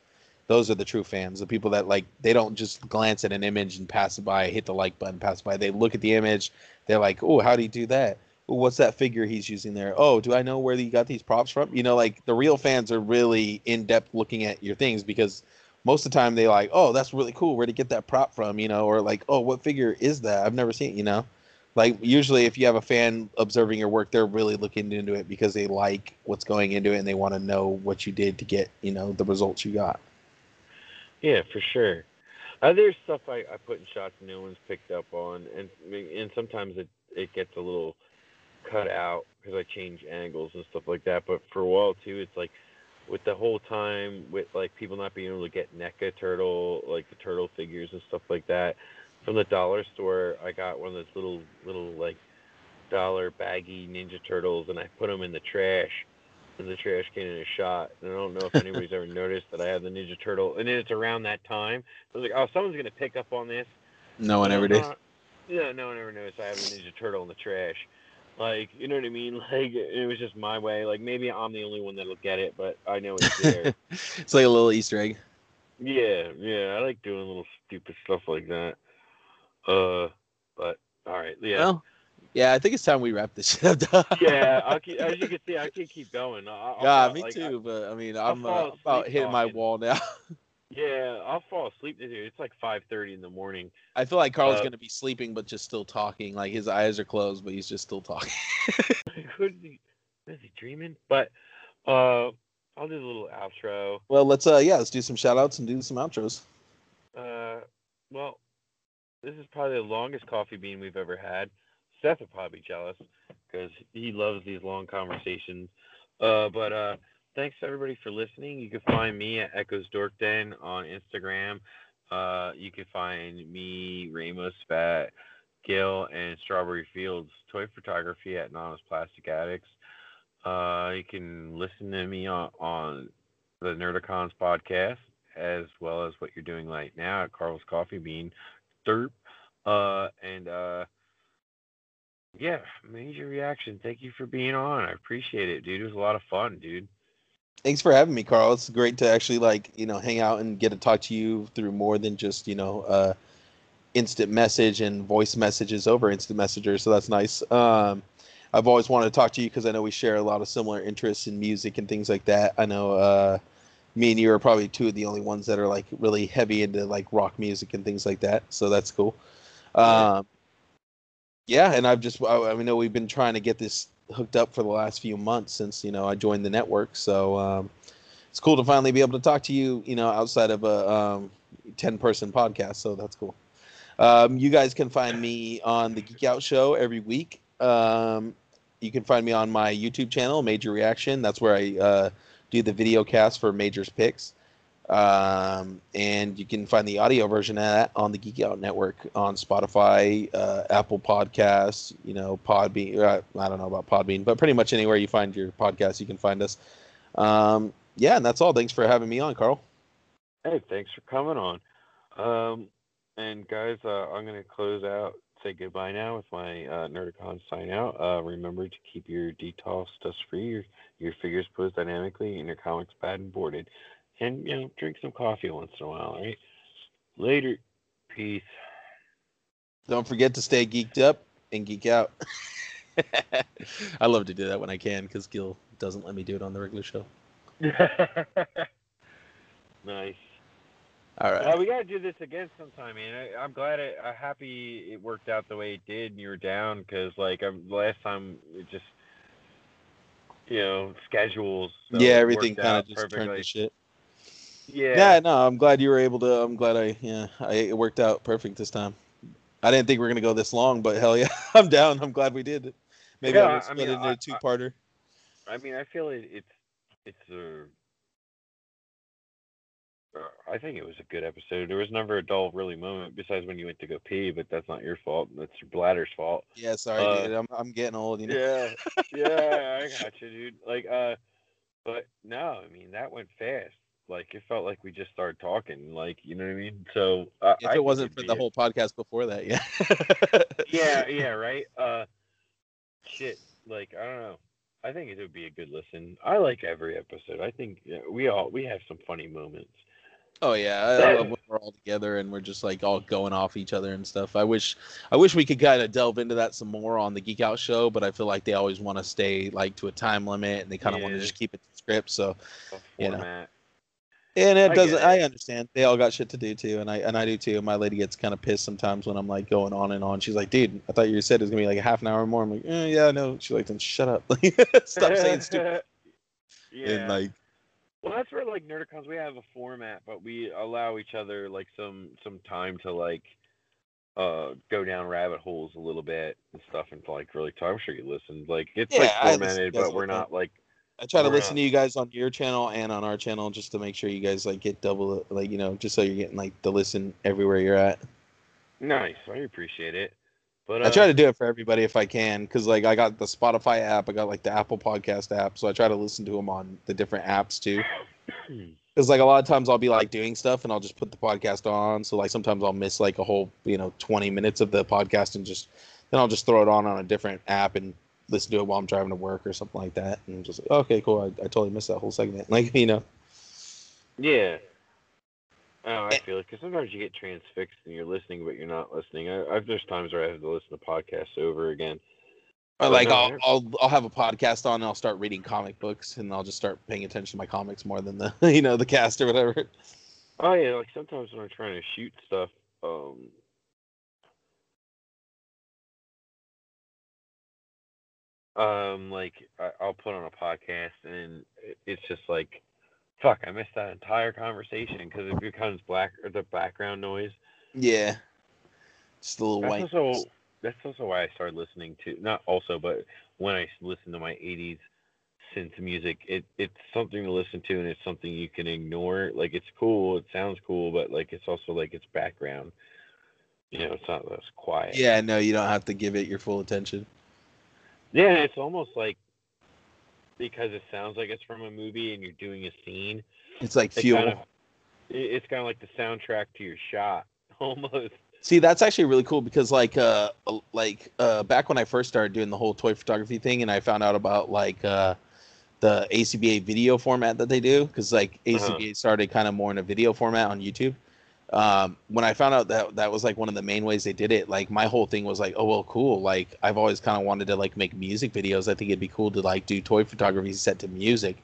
Those are the true fans the people that like they don't just glance at an image and pass it by hit the like button pass it by. They look at the image they're like oh how do you do that? What's that figure he's using there? Oh do i know where you got these props from? You know like the real fans are really in depth looking at your things because most of the time they like, oh, that's really cool. Where to get that prop from, you know, or like, oh, what figure is that? I've never seen it, you know. Like usually, if you have a fan observing your work, they're really looking into it because they like what's going into it and they want to know what you did to get, you know, the results you got. Yeah, for sure. Uh, there's stuff I, I put in shots no one's picked up on, and and sometimes it it gets a little cut out because I change angles and stuff like that. But for a while too, it's like with the whole time with like people not being able to get NECA turtle, like the turtle figures and stuff like that from the dollar store. I got one of those little little like dollar baggy Ninja Turtles, and I put them in the trash. In the trash can in a shot. And I don't know if anybody's ever noticed that I have the Ninja Turtle, and then it's around that time. I was like, oh, someone's gonna pick up on this. No one ever did. Yeah, no one ever noticed I have a Ninja Turtle in the trash. Like, you know what I mean? Like, it was just my way. Like, maybe I'm the only one that'll get it, but I know it's there. it's like a little Easter egg. yeah, yeah, I like doing little stupid stuff like that. Uh, but all right, yeah, Well, yeah, I think it's time we wrap this shit up. yeah. I'll keep, as you can see, I can keep going. I'll, I'll yeah, me like, too. but I mean, I'm uh, about hitting my wall now. Yeah, I'll fall asleep. Dude. It's like 5:30 in the morning. I feel like Karl's Uh, gonna be sleeping, but just still talking. Like his eyes are closed, but he's just still talking. Who is he? Is he dreaming? But uh, I'll do a little outro. well, let's uh, yeah, let's do some shout outs and do some outros. Uh, well, this is probably the longest coffee bean we've ever had. Seth would probably be jealous because he loves these long conversations. Uh, but uh, thanks everybody for listening. You can find me at Echoes Dork Den on Instagram. Uh, you can find me, Ramos Spat, Gil, and Strawberry Fields Toy Photography at Anonymous Plastic Addicts. Uh, you can listen to me on, on the Nerdicons podcast as well as what you're doing right now at Karl's Koffee Bean, Derp. Uh, and uh, yeah, major reaction. Thank you for being on. I appreciate it, dude. It was a lot of fun, dude. Thanks for having me, Karl. It's great to actually like you know hang out and get to talk to you through more than just you know uh, instant message and voice messages over instant messenger. So that's nice. Um, I've always wanted to talk to you because I know we share a lot of similar interests in music and things like that. I know uh, me and you are probably two of the only ones that are like really heavy into like rock music and things like that. So that's cool. Yeah. Um, yeah, and I've just I, I know we've been trying to get this hooked up for the last few months since you know I joined the network. So um, it's cool to finally be able to talk to you, you know, outside of a um, ten person podcast. So that's cool. Um, you guys can find me on the Geek Out Show every week. Um, you can find me on my YouTube channel, Major Reaction. That's where I uh, do the video cast for Major's picks. Um, and you can find the audio version of that on the Geek Out Network on Spotify, uh, Apple Podcasts, you know, Podbean. Uh, I don't know about Podbean, but pretty much anywhere you find your podcast, you can find us. Um, yeah, and that's all. Thanks for having me on, Karl. Hey, thanks for coming on. Um, and guys, uh, I'm gonna close out, say goodbye now with my uh, Nerdicon sign out. Uh, remember to keep your detox dust free, your, your figures posed dynamically, and your comics pad and boarded. And you know, drink some coffee once in a while, right? Later. Peace. Don't forget to stay geeked up and geek out. I love to do that when I can because Gil doesn't let me do it on the regular show. nice. All right. Uh, we gotta do this again sometime, man. I, I'm glad. It, I'm happy it worked out the way it did, and you were down because, like, I'm, last time it just, you know, schedules. so yeah, everything kind of just turned to shit. Yeah. Yeah, no, I'm glad you were able to. I'm glad I, yeah, I, it worked out perfect this time. I didn't think we were gonna go this long, but hell yeah, I'm down. I'm glad we did. Maybe Yeah, I'll I split mean, it into I- a two-parter. I mean, I feel it, it's it's a. uh, I think it was a good episode. There was never a dull, really moment besides when you went to go pee, but that's not your fault. That's your bladder's fault. yeah, sorry, uh, dude. I'm, I'm getting old. You know. Yeah, yeah, I got you, dude. Like, uh, but no, I mean that went fast. Like it felt like we just started talking. Like, you know what I mean? So uh, If I it think wasn't for the a- whole podcast before that, yeah. yeah, yeah, right. Uh, shit. Like I don't know. I think it would be a good listen. I like every episode. I think yeah, we all we have some funny moments. Oh yeah, I, I love when we're all together and we're just like all going off each other and stuff. I wish, I wish we could kind of delve into that some more on the Geek Out show, but I feel like they always want to stay like to a time limit and they kind of want to just keep it to script. So, A You know. And it I doesn't. get I understand they all got shit to do too, and I and I do too. My lady gets kind of pissed sometimes when I'm like going on and on. She's like, "Dude, I thought you said it was gonna be like a half an hour more." I'm like, eh, "Yeah, no." She's like, "Then shut up, stop saying stupid." yeah. And like, Well, that's where like Nerdicons we have a format, but we allow each other like some some time to like uh go down rabbit holes a little bit and stuff and like really talk. I'm sure you listened. Like it's like Yeah, to formatted, but we're not like I try to We're listen to you guys on your channel and on our channel just to make sure you guys like get double, like you know, just so you're getting like the listen everywhere you're at. nice. I appreciate it. But uh, I try to do it for everybody if I can, because like I got the Spotify app, I got like the Apple Podcast app, so I try to listen to them on the different apps too. Because like a lot of times I'll be like doing stuff and I'll just put the podcast on, so like sometimes I'll miss like a whole you know 20 minutes of the podcast and just then I'll just throw it on on a different app and listen to it while I'm driving to work or something like that, and just like okay, cool, I, I totally missed that whole segment, like you know. Yeah. Oh, I Eh. feel it because sometimes you get transfixed and you're listening, but you're not listening. I, I've there's times where I have to listen to podcasts over again. Or like no, I'll, I'll I'll have a podcast on and I'll start reading comic books and I'll just start paying attention to my comics more than the you know the cast or whatever. Oh yeah, like sometimes when I'm trying to shoot stuff, um, um, like I'll put on a podcast and it's just like, fuck, I missed that entire conversation because it becomes black or the background noise. Yeah, just a little That's white. also that's also why I started listening to not also, but when I listen to my '80s synth music, it it's something to listen to and it's something you can ignore. Like it's cool, it sounds cool, but like it's also like it's background. You know, it's not as quiet. Yeah, no, you don't have to give it your full attention. Yeah, it's almost like because it sounds like it's from a movie and you're doing a scene. It's like It kind of, it's kind of like the soundtrack to your shot, almost. See, that's actually really cool because like uh like uh back when I first started doing the whole toy photography thing and I found out about like uh the ACBA video format that they do because like Uh-huh. ACBA started kind of more in a video format on YouTube. Um, when I found out that that was like one of the main ways they did it, like my whole thing was like, oh well, cool. Like I've always kind of wanted to like make music videos. I think it'd be cool to like do toy photography set to music.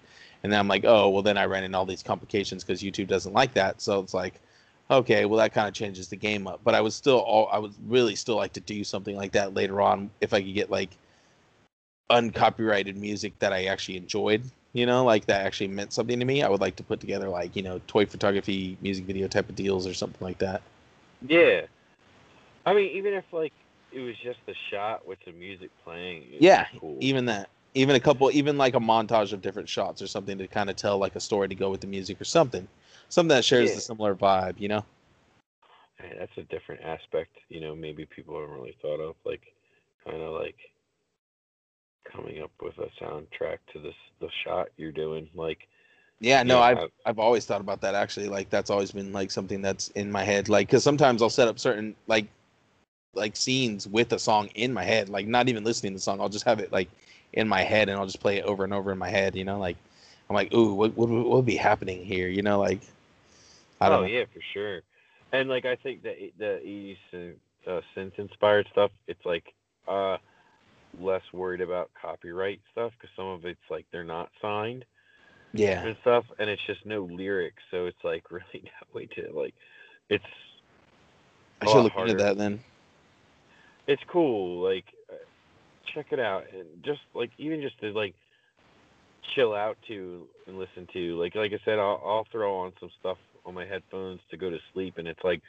And then I'm like, oh well, then I ran into all these complications because YouTube doesn't like that. So it's like, okay, well that kind of changes the game up. But I would still, all I would really still like to do something like that later on if I could get like uncopyrighted music that I actually enjoyed. You know, like that actually meant something to me. I would like to put together like you know toy photography, music video type of deals or something like that. Yeah. I mean, even if like it was just the shot with the music playing. Yeah, cool. Even that, even a couple, even like a montage of different shots or something to kind of tell like a story to go with the music or something, something that shares Yeah. the similar vibe. You know. Hey, that's a different aspect. You know, maybe people haven't really thought of like, kind of like coming up with a soundtrack to this the shot you're doing. Like, Yeah, no, Yeah, I've I- I've always thought about that actually. Like that's always been like something that's in my head. Like because sometimes I'll set up certain like like scenes with a song in my head. Like not even listening to the song. I'll just have it like in my head and I'll just play it over and over in my head. You know, like I'm like, ooh, what what, what would be happening here? You know, like I don't oh know. yeah, for sure. and like I think the the 80s uh, synth inspired stuff, it's like uh less worried about copyright stuff because some of it's like they're not signed Yeah. and stuff, and it's just no lyrics, so it's like really not way to like it's I should look into that then. it's cool. Like, uh, check it out, and just like even just to like chill out to and listen to. Like, like I said, I'll, I'll throw on some stuff on my headphones to go to sleep, and it's like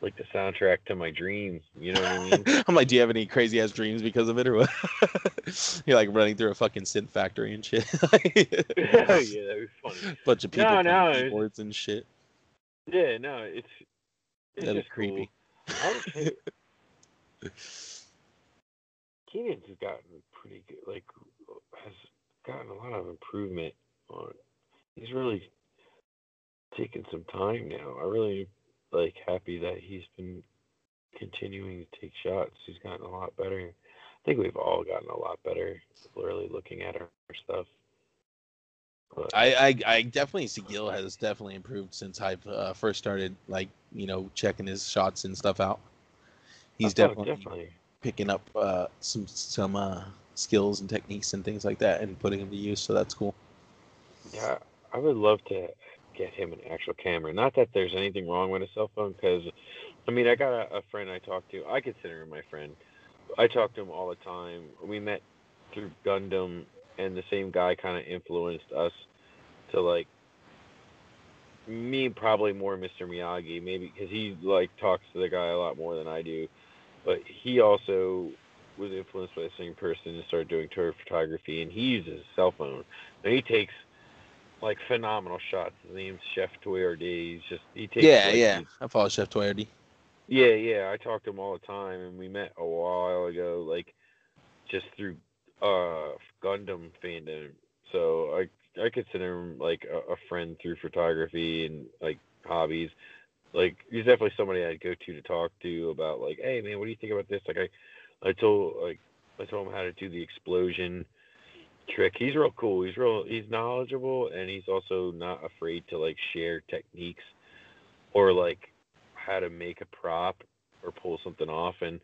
like the soundtrack to my dreams. You know what I mean? I'm like, do you have any crazy ass dreams because of it, or what? You're like running through a fucking synth factory and shit. yeah, that'd be funny. Bunch of people No, no, keyboards and shit. Yeah, no, it's it's That'd be creepy. Cool. I would say Keenan's has gotten pretty good. Like, has gotten a lot of improvement on. He's really taken some time now. I really like happy that he's been continuing to take shots. He's gotten a lot better. I think we've all gotten a lot better. Really looking at our stuff. But, I, I I definitely see Gil has definitely improved since I've uh, first started like you know checking his shots and stuff out. He's oh, definitely, definitely. picking up uh, some some uh, skills and techniques and things like that and putting them to use. So that's cool. Yeah, I would love to get him an actual camera. Not that there's anything wrong with a cell phone, because I mean, I got a, a friend I talk to. I consider him my friend. I talk to him all the time. We met through Gundam, and the same guy kind of influenced us to like me, probably more Mr. Miyagi, maybe because he like talks to the guy a lot more than I do. But he also was influenced by the same person and started doing toy photography, and he uses a cell phone. And he takes like phenomenal shots. His name's Chef Toyardee. He's just he takes yeah, like, yeah. I follow Chef Toyardee. yeah, yeah. I talk to him all the time, and we met a while ago, like just through uh Gundam fandom. So I I consider him like a, a friend through photography and like hobbies. Like he's definitely somebody I'd go to to talk to about like, hey man, what do you think about this? Like I I told like I told him how to do the explosion trick. He's real cool. He's real he's knowledgeable and he's also not afraid to like share techniques or like how to make a prop or pull something off and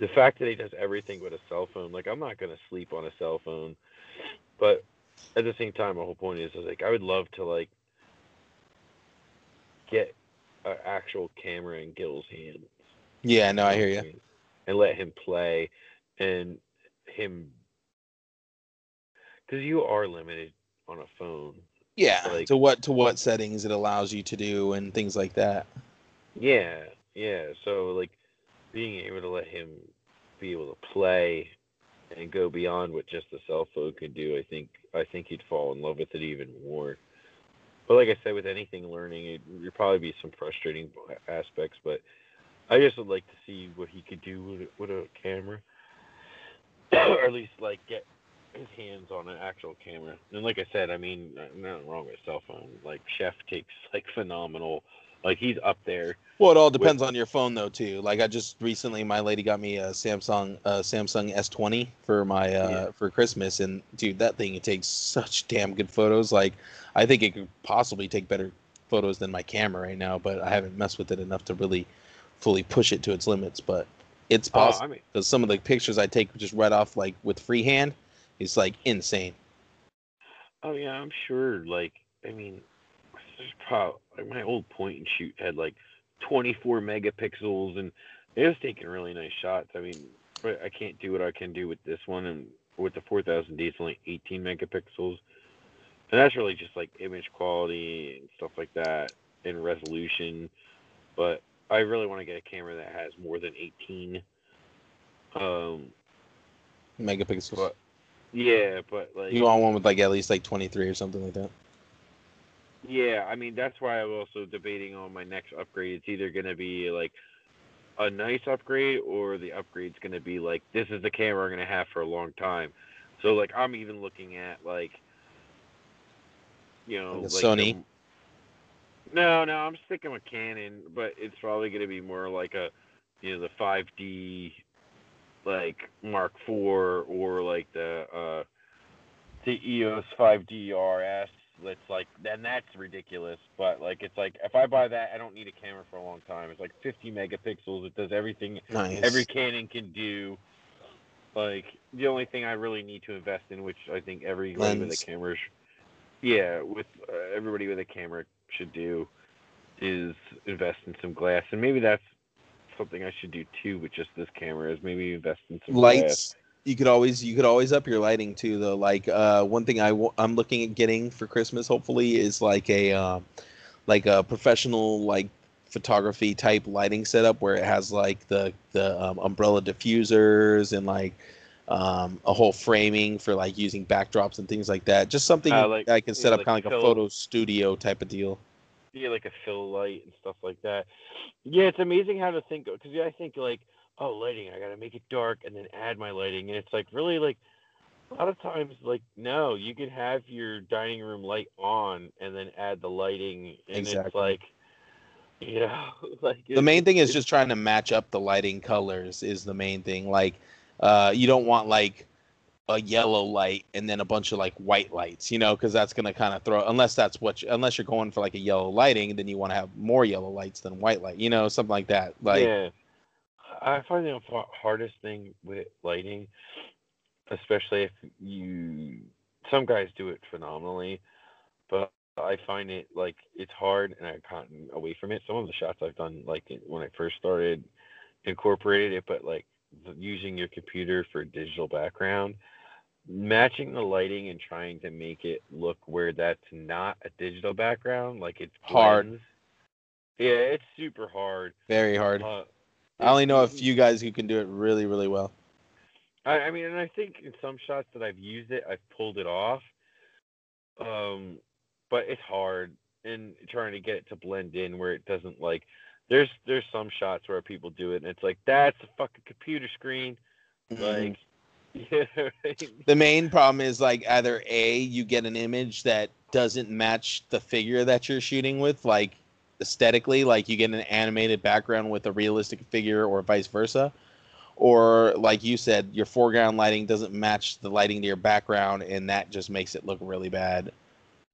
the fact that he does everything with a cell phone, like I'm not gonna sleep on a cell phone. But at the same time my whole point is, is like I would love to like get an actual camera in Gil's hands Yeah, no, I hear you. and let him play and him because you are limited on a phone. Yeah, Like- to what to what settings it allows you to do and things like that. yeah yeah so like being able to let him be able to play and go beyond what just the cell phone could do i think i think he'd fall in love with it even more. But like i said with anything learning it would probably be some frustrating aspects but i just would like to see what he could do with, with a camera. Or at least like get his hands on an actual camera and like i said i mean nothing wrong with a cell phone like chef takes like phenomenal like he's up there Well, it all depends on your phone though too. Like I just recently, my lady got me a Samsung uh, Samsung S20 for my uh, Yeah. for Christmas, and dude, that thing it takes such damn good photos. Like I think it could possibly take better photos than my camera right now, but I haven't messed with it enough to really fully push it to its limits. But it's Oh, possible I mean, because some of the pictures I take just right off like with freehand is like insane. oh yeah, I'm sure. Like, I mean, probably like my old point and shoot had like 24 megapixels, and it was taking really nice shots. I mean, but I can't do what I can do with this one, and with the 4000D, it's only 18 megapixels, and that's really just like image quality and stuff like that, and resolution. But I really want to get a camera that has more than 18. Um, Megapixels. What? Yeah, but like You want one with like at least like 23 or something like that. Yeah, I mean that's why I'm also debating on my next upgrade. It's either gonna be like a nice upgrade or the upgrade's gonna be like this is the camera I'm gonna have for a long time. So like I'm even looking at like you know Like like Sony? the- no, no, I'm sticking with Canon, but it's probably gonna be more like a you know the 5D like Mark IV or like the uh the EOS 5DS R that's like then that's ridiculous. But like it's like if I buy that, I don't need a camera for a long time. It's like 50 megapixels. It does everything Nice. every Canon can do. Like the only thing I really need to invest in, which I think with Lens. a camera, sh- yeah, with uh, everybody with a camera should do, is invest in some glass, and maybe that's something I should do too with just this camera. Is maybe invest in some glass. lights you could always you could always up your lighting too though like uh one thing i w- i'm looking at getting for christmas hopefully is like a uh, like a professional like photography type lighting setup where it has like the the um, umbrella diffusers and like um, a whole framing for like using backdrops and things like that just something Uh, like- i can set yeah, up like kind of like a photo studio type of deal yeah, like a fill light and stuff like that. Yeah, it's amazing how to think because yeah, I think like, oh, lighting, I gotta make it dark and then add my lighting, and it's like really like a lot of times like no, you can have your dining room light on and then add the lighting, and it's like, you know, like the main thing is just trying to match up the lighting colors is the main thing like uh you don't want like a yellow light and then a bunch of like white lights you know because that's going to kind of throw unless that's what you, unless you're going for like a yellow lighting then you want to have more yellow lights than white light you know something like that like yeah. I find the hardest thing with lighting, especially if you some guys do it phenomenally, but I find it like it's hard and I've gotten away from it. Some of the shots I've done like when I first started incorporated it, but like using your computer for digital background, matching the lighting and trying to make it look where that's not a digital background, like it's Hard. blends. Yeah, it's super hard. very hard Uh, i only know a few guys who can do it really really well I, I mean, and I think in some shots that I've used it, I've pulled it off. Um, but it's hard in trying to get it to blend in where it doesn't like. There's there's some shots where people do it and it's like that's a fucking computer screen. Mhm. Like, yeah, right? the main problem is like either a you get an image that doesn't match the figure that you're shooting with like aesthetically like you get an animated background with a realistic figure or vice versa or like you said your foreground lighting doesn't match the lighting to your background and that just makes it look really bad.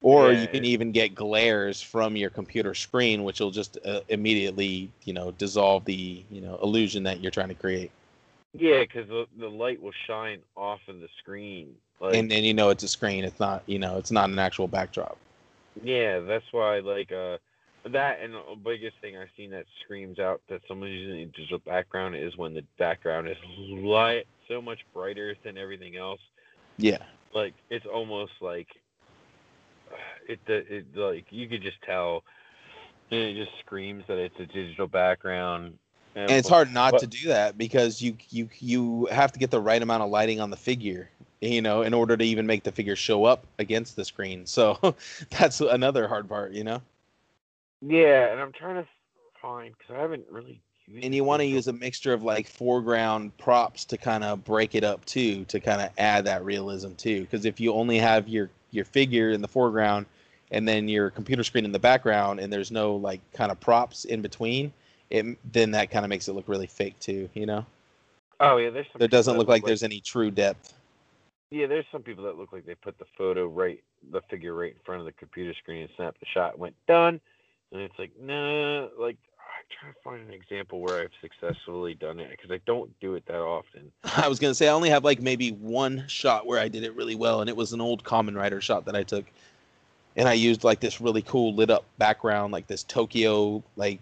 Or Yeah, you can even get glares from your computer screen which will just uh, immediately you know dissolve the you know illusion that you're trying to create yeah, because the the light will shine off of the screen. Like, and then you know it's a screen it's not you know it's not an actual backdrop Yeah, that's why like uh that and the biggest thing I've seen that screams out that someone's using a digital background is when the background is light so much brighter than everything else. yeah Like it's almost like it it like you could just tell and it just screams that it's a digital background. And it's hard not but- to do that because you you you have to get the right amount of lighting on the figure you know in order to even make the figure show up against the screen so that's another hard part you know Yeah, and I'm trying to find because I haven't really. and you want to use a mixture of like foreground props to kind of break it up too to kind of add that realism too because if you only have your your figure in the foreground and then your computer screen in the background and there's no like kind of props in between it then that kind of makes it look really fake too you know Oh yeah, there's some. it doesn't that look like there's any true depth Yeah, there's some people that look like they put the photo right, the figure right in front of the computer screen and snapped the shot, went done, and it's like, nah. Like I'm trying to find an example where I've successfully done it because I don't do it that often. I was gonna say I only have like maybe one shot where I did it really well, and it was an old Kamen Rider shot that I took, and I used like this really cool lit up background, like this Tokyo like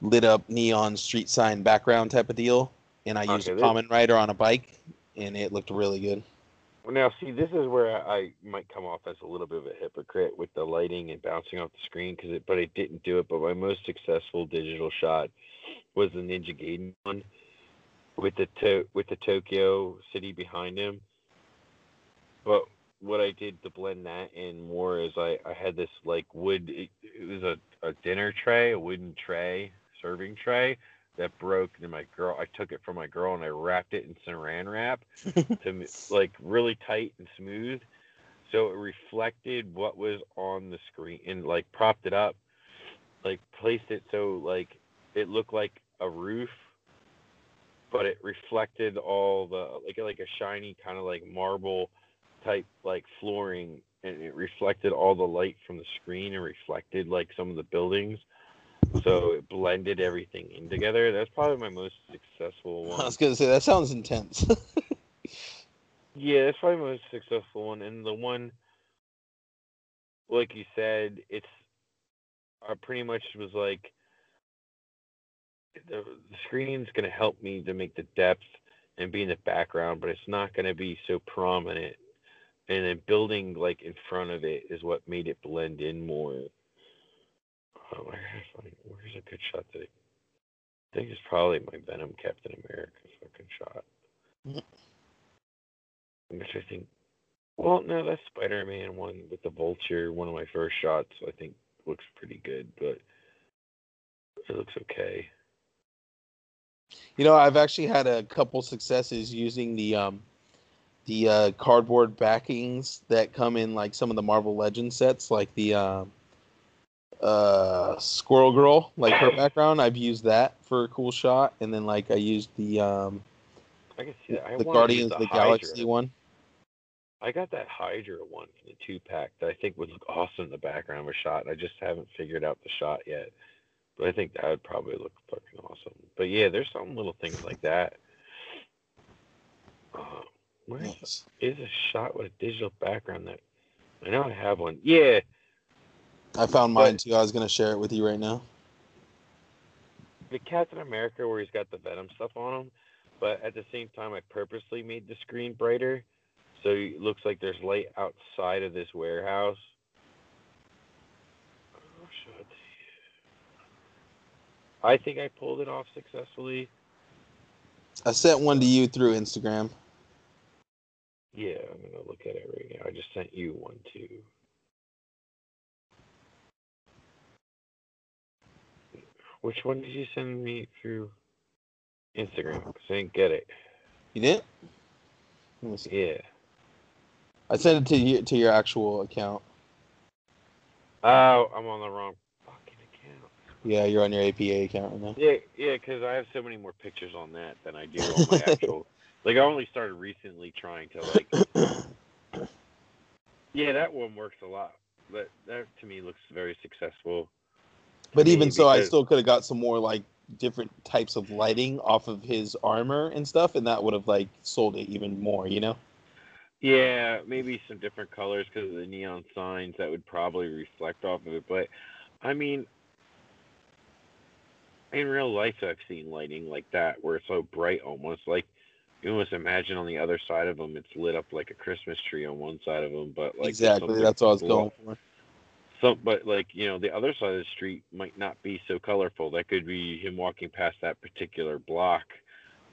lit up neon street sign background type of deal, and I used Okay, a Kamen Rider on a bike, and it looked really good. Well, Now, see, this is where I, I might come off as a little bit of a hypocrite with the lighting and bouncing off the screen, because it, but I didn't do it. But my most successful digital shot was the Ninja Gaiden one with the to, with the Tokyo city behind him. But what I did to blend that in more is I, I had this like wood. It, it was a, a dinner tray, a wooden tray, serving tray that broke. And my girl, I took it from my girl and I wrapped it in Saran wrap to like really tight and smooth, so it reflected what was on the screen and like propped it up, like placed it so like it looked like a roof, but it reflected all the like like a shiny kind of like marble type like flooring and it reflected all the light from the screen and reflected like some of the buildings. So it blended everything in together. That's probably my most successful one. I was gonna say that sounds intense. Yeah, that's probably my most successful one, and the one, like you said, it's I pretty much was like the, the screen's gonna help me to make the depth and be in the background, but it's not gonna be so prominent. And then building like in front of it is what made it blend in more. Oh, where where's a good shot that I think it's probably my Venom Captain America fucking shot. Which I think well, no, that's Spider Man one with the vulture, one of my first shots, I think looks pretty good, but it looks okay. You know, I've actually had a couple successes using the um the uh, cardboard backings that come in like some of the Marvel Legends sets, like the um uh Squirrel Girl, like her background. I've used that for a cool shot, and then like I used the um I can see that. I the wanted to use Guardians of the the Galaxy one. I got that Hydra one from the two pack that I think would look awesome in the background of a shot. I just haven't figured out the shot yet. But I think that would probably look fucking awesome. But yeah, there's some little things like that. Uh, where Nice. is a shot with a digital background that I know I have one. Yeah, I found mine too. I was gonna share it with you right now. the Captain America where he's got the Venom stuff on him, but at the same time I purposely made the screen brighter so it looks like there's light outside of this warehouse. Oh, shit. I think I pulled it off successfully. I sent one to you through Instagram. Yeah, I'm gonna look at it right now. I just sent you one too. Which one did you send me through Instagram? 'Cause I didn't get it. You did? Let me see. Yeah. I sent it to you to your actual account. Oh, I'm on the wrong fucking account. Yeah, you're on your APA account right now. Yeah, yeah, because I have so many more pictures on that than I do on my actual. like, I only started recently trying to like. Yeah, that one works a lot. But that to me looks very successful. But me even so, I still could have got some more like different types of lighting off of his armor and stuff, and that would have like sold it even more. You know? Yeah, maybe some different colors because of the neon signs that would probably reflect off of it. But I mean, in real life, I've seen lighting like that where it's so bright, almost like you almost imagine on the other side of them, it's lit up like a Christmas tree on one side of them, but like exactly. That's what I was going for. Some, but like you know, the other side of the street might not be so colorful. That could be him walking past that particular block,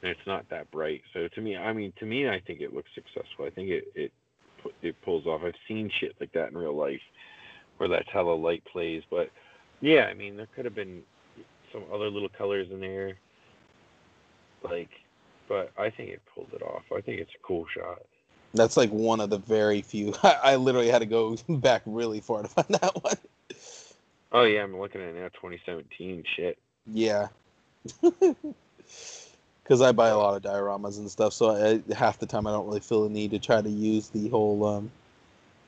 and it's not that bright. So to me, I mean, to me, I think it looks successful. I think it it it pulls off. I've seen shit like that in real life, where that's how the light plays. But yeah, I mean, there could have been some other little colors in there, like, but I think it pulled it off. I think it's a cool shot. That's like one of the very few. I, I literally had to go back really far to find that one. Oh yeah, I'm looking at it now. 2017 shit. Yeah. Because I buy a lot of dioramas and stuff, so I, half the time I don't really feel the need to try to use the whole um,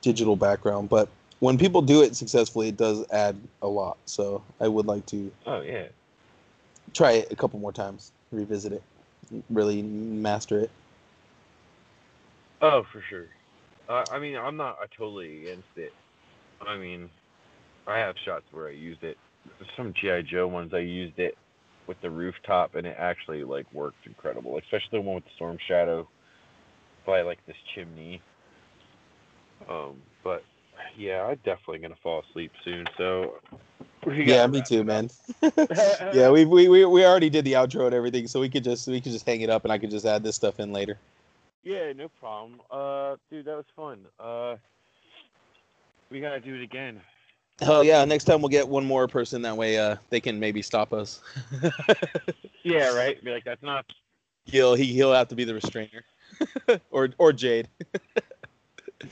digital background. But when people do it successfully, it does add a lot. So I would like to Oh yeah. try it a couple more times, revisit it, really master it. Oh, for sure. Uh, I mean, I'm not uh, totally against it. I mean, I have shots where I used it. Some GI Joe ones I used it with the rooftop, and it actually like worked incredible. Especially the one with the storm shadow by like this chimney. Um, but yeah, I'm definitely gonna fall asleep soon. So Yeah, me too, man. yeah, we, we we we already did the outro and everything, so we could just we could just hang it up, and I could just add this stuff in later. Yeah, no problem. Uh, dude, that was fun. Uh, we gotta do it again. Hell yeah! Next time we'll get one more person. That way, uh, they can maybe stop us. Yeah, right. Be like, that's not. he'll he, he'll have to be the restrainer, or or Jade.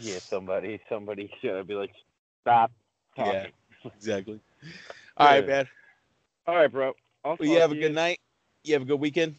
Yeah, somebody, somebody should be like, stop talking. Yeah. Exactly. All right, Yeah. man. All right, bro. Well, you have a good night. You have a good weekend.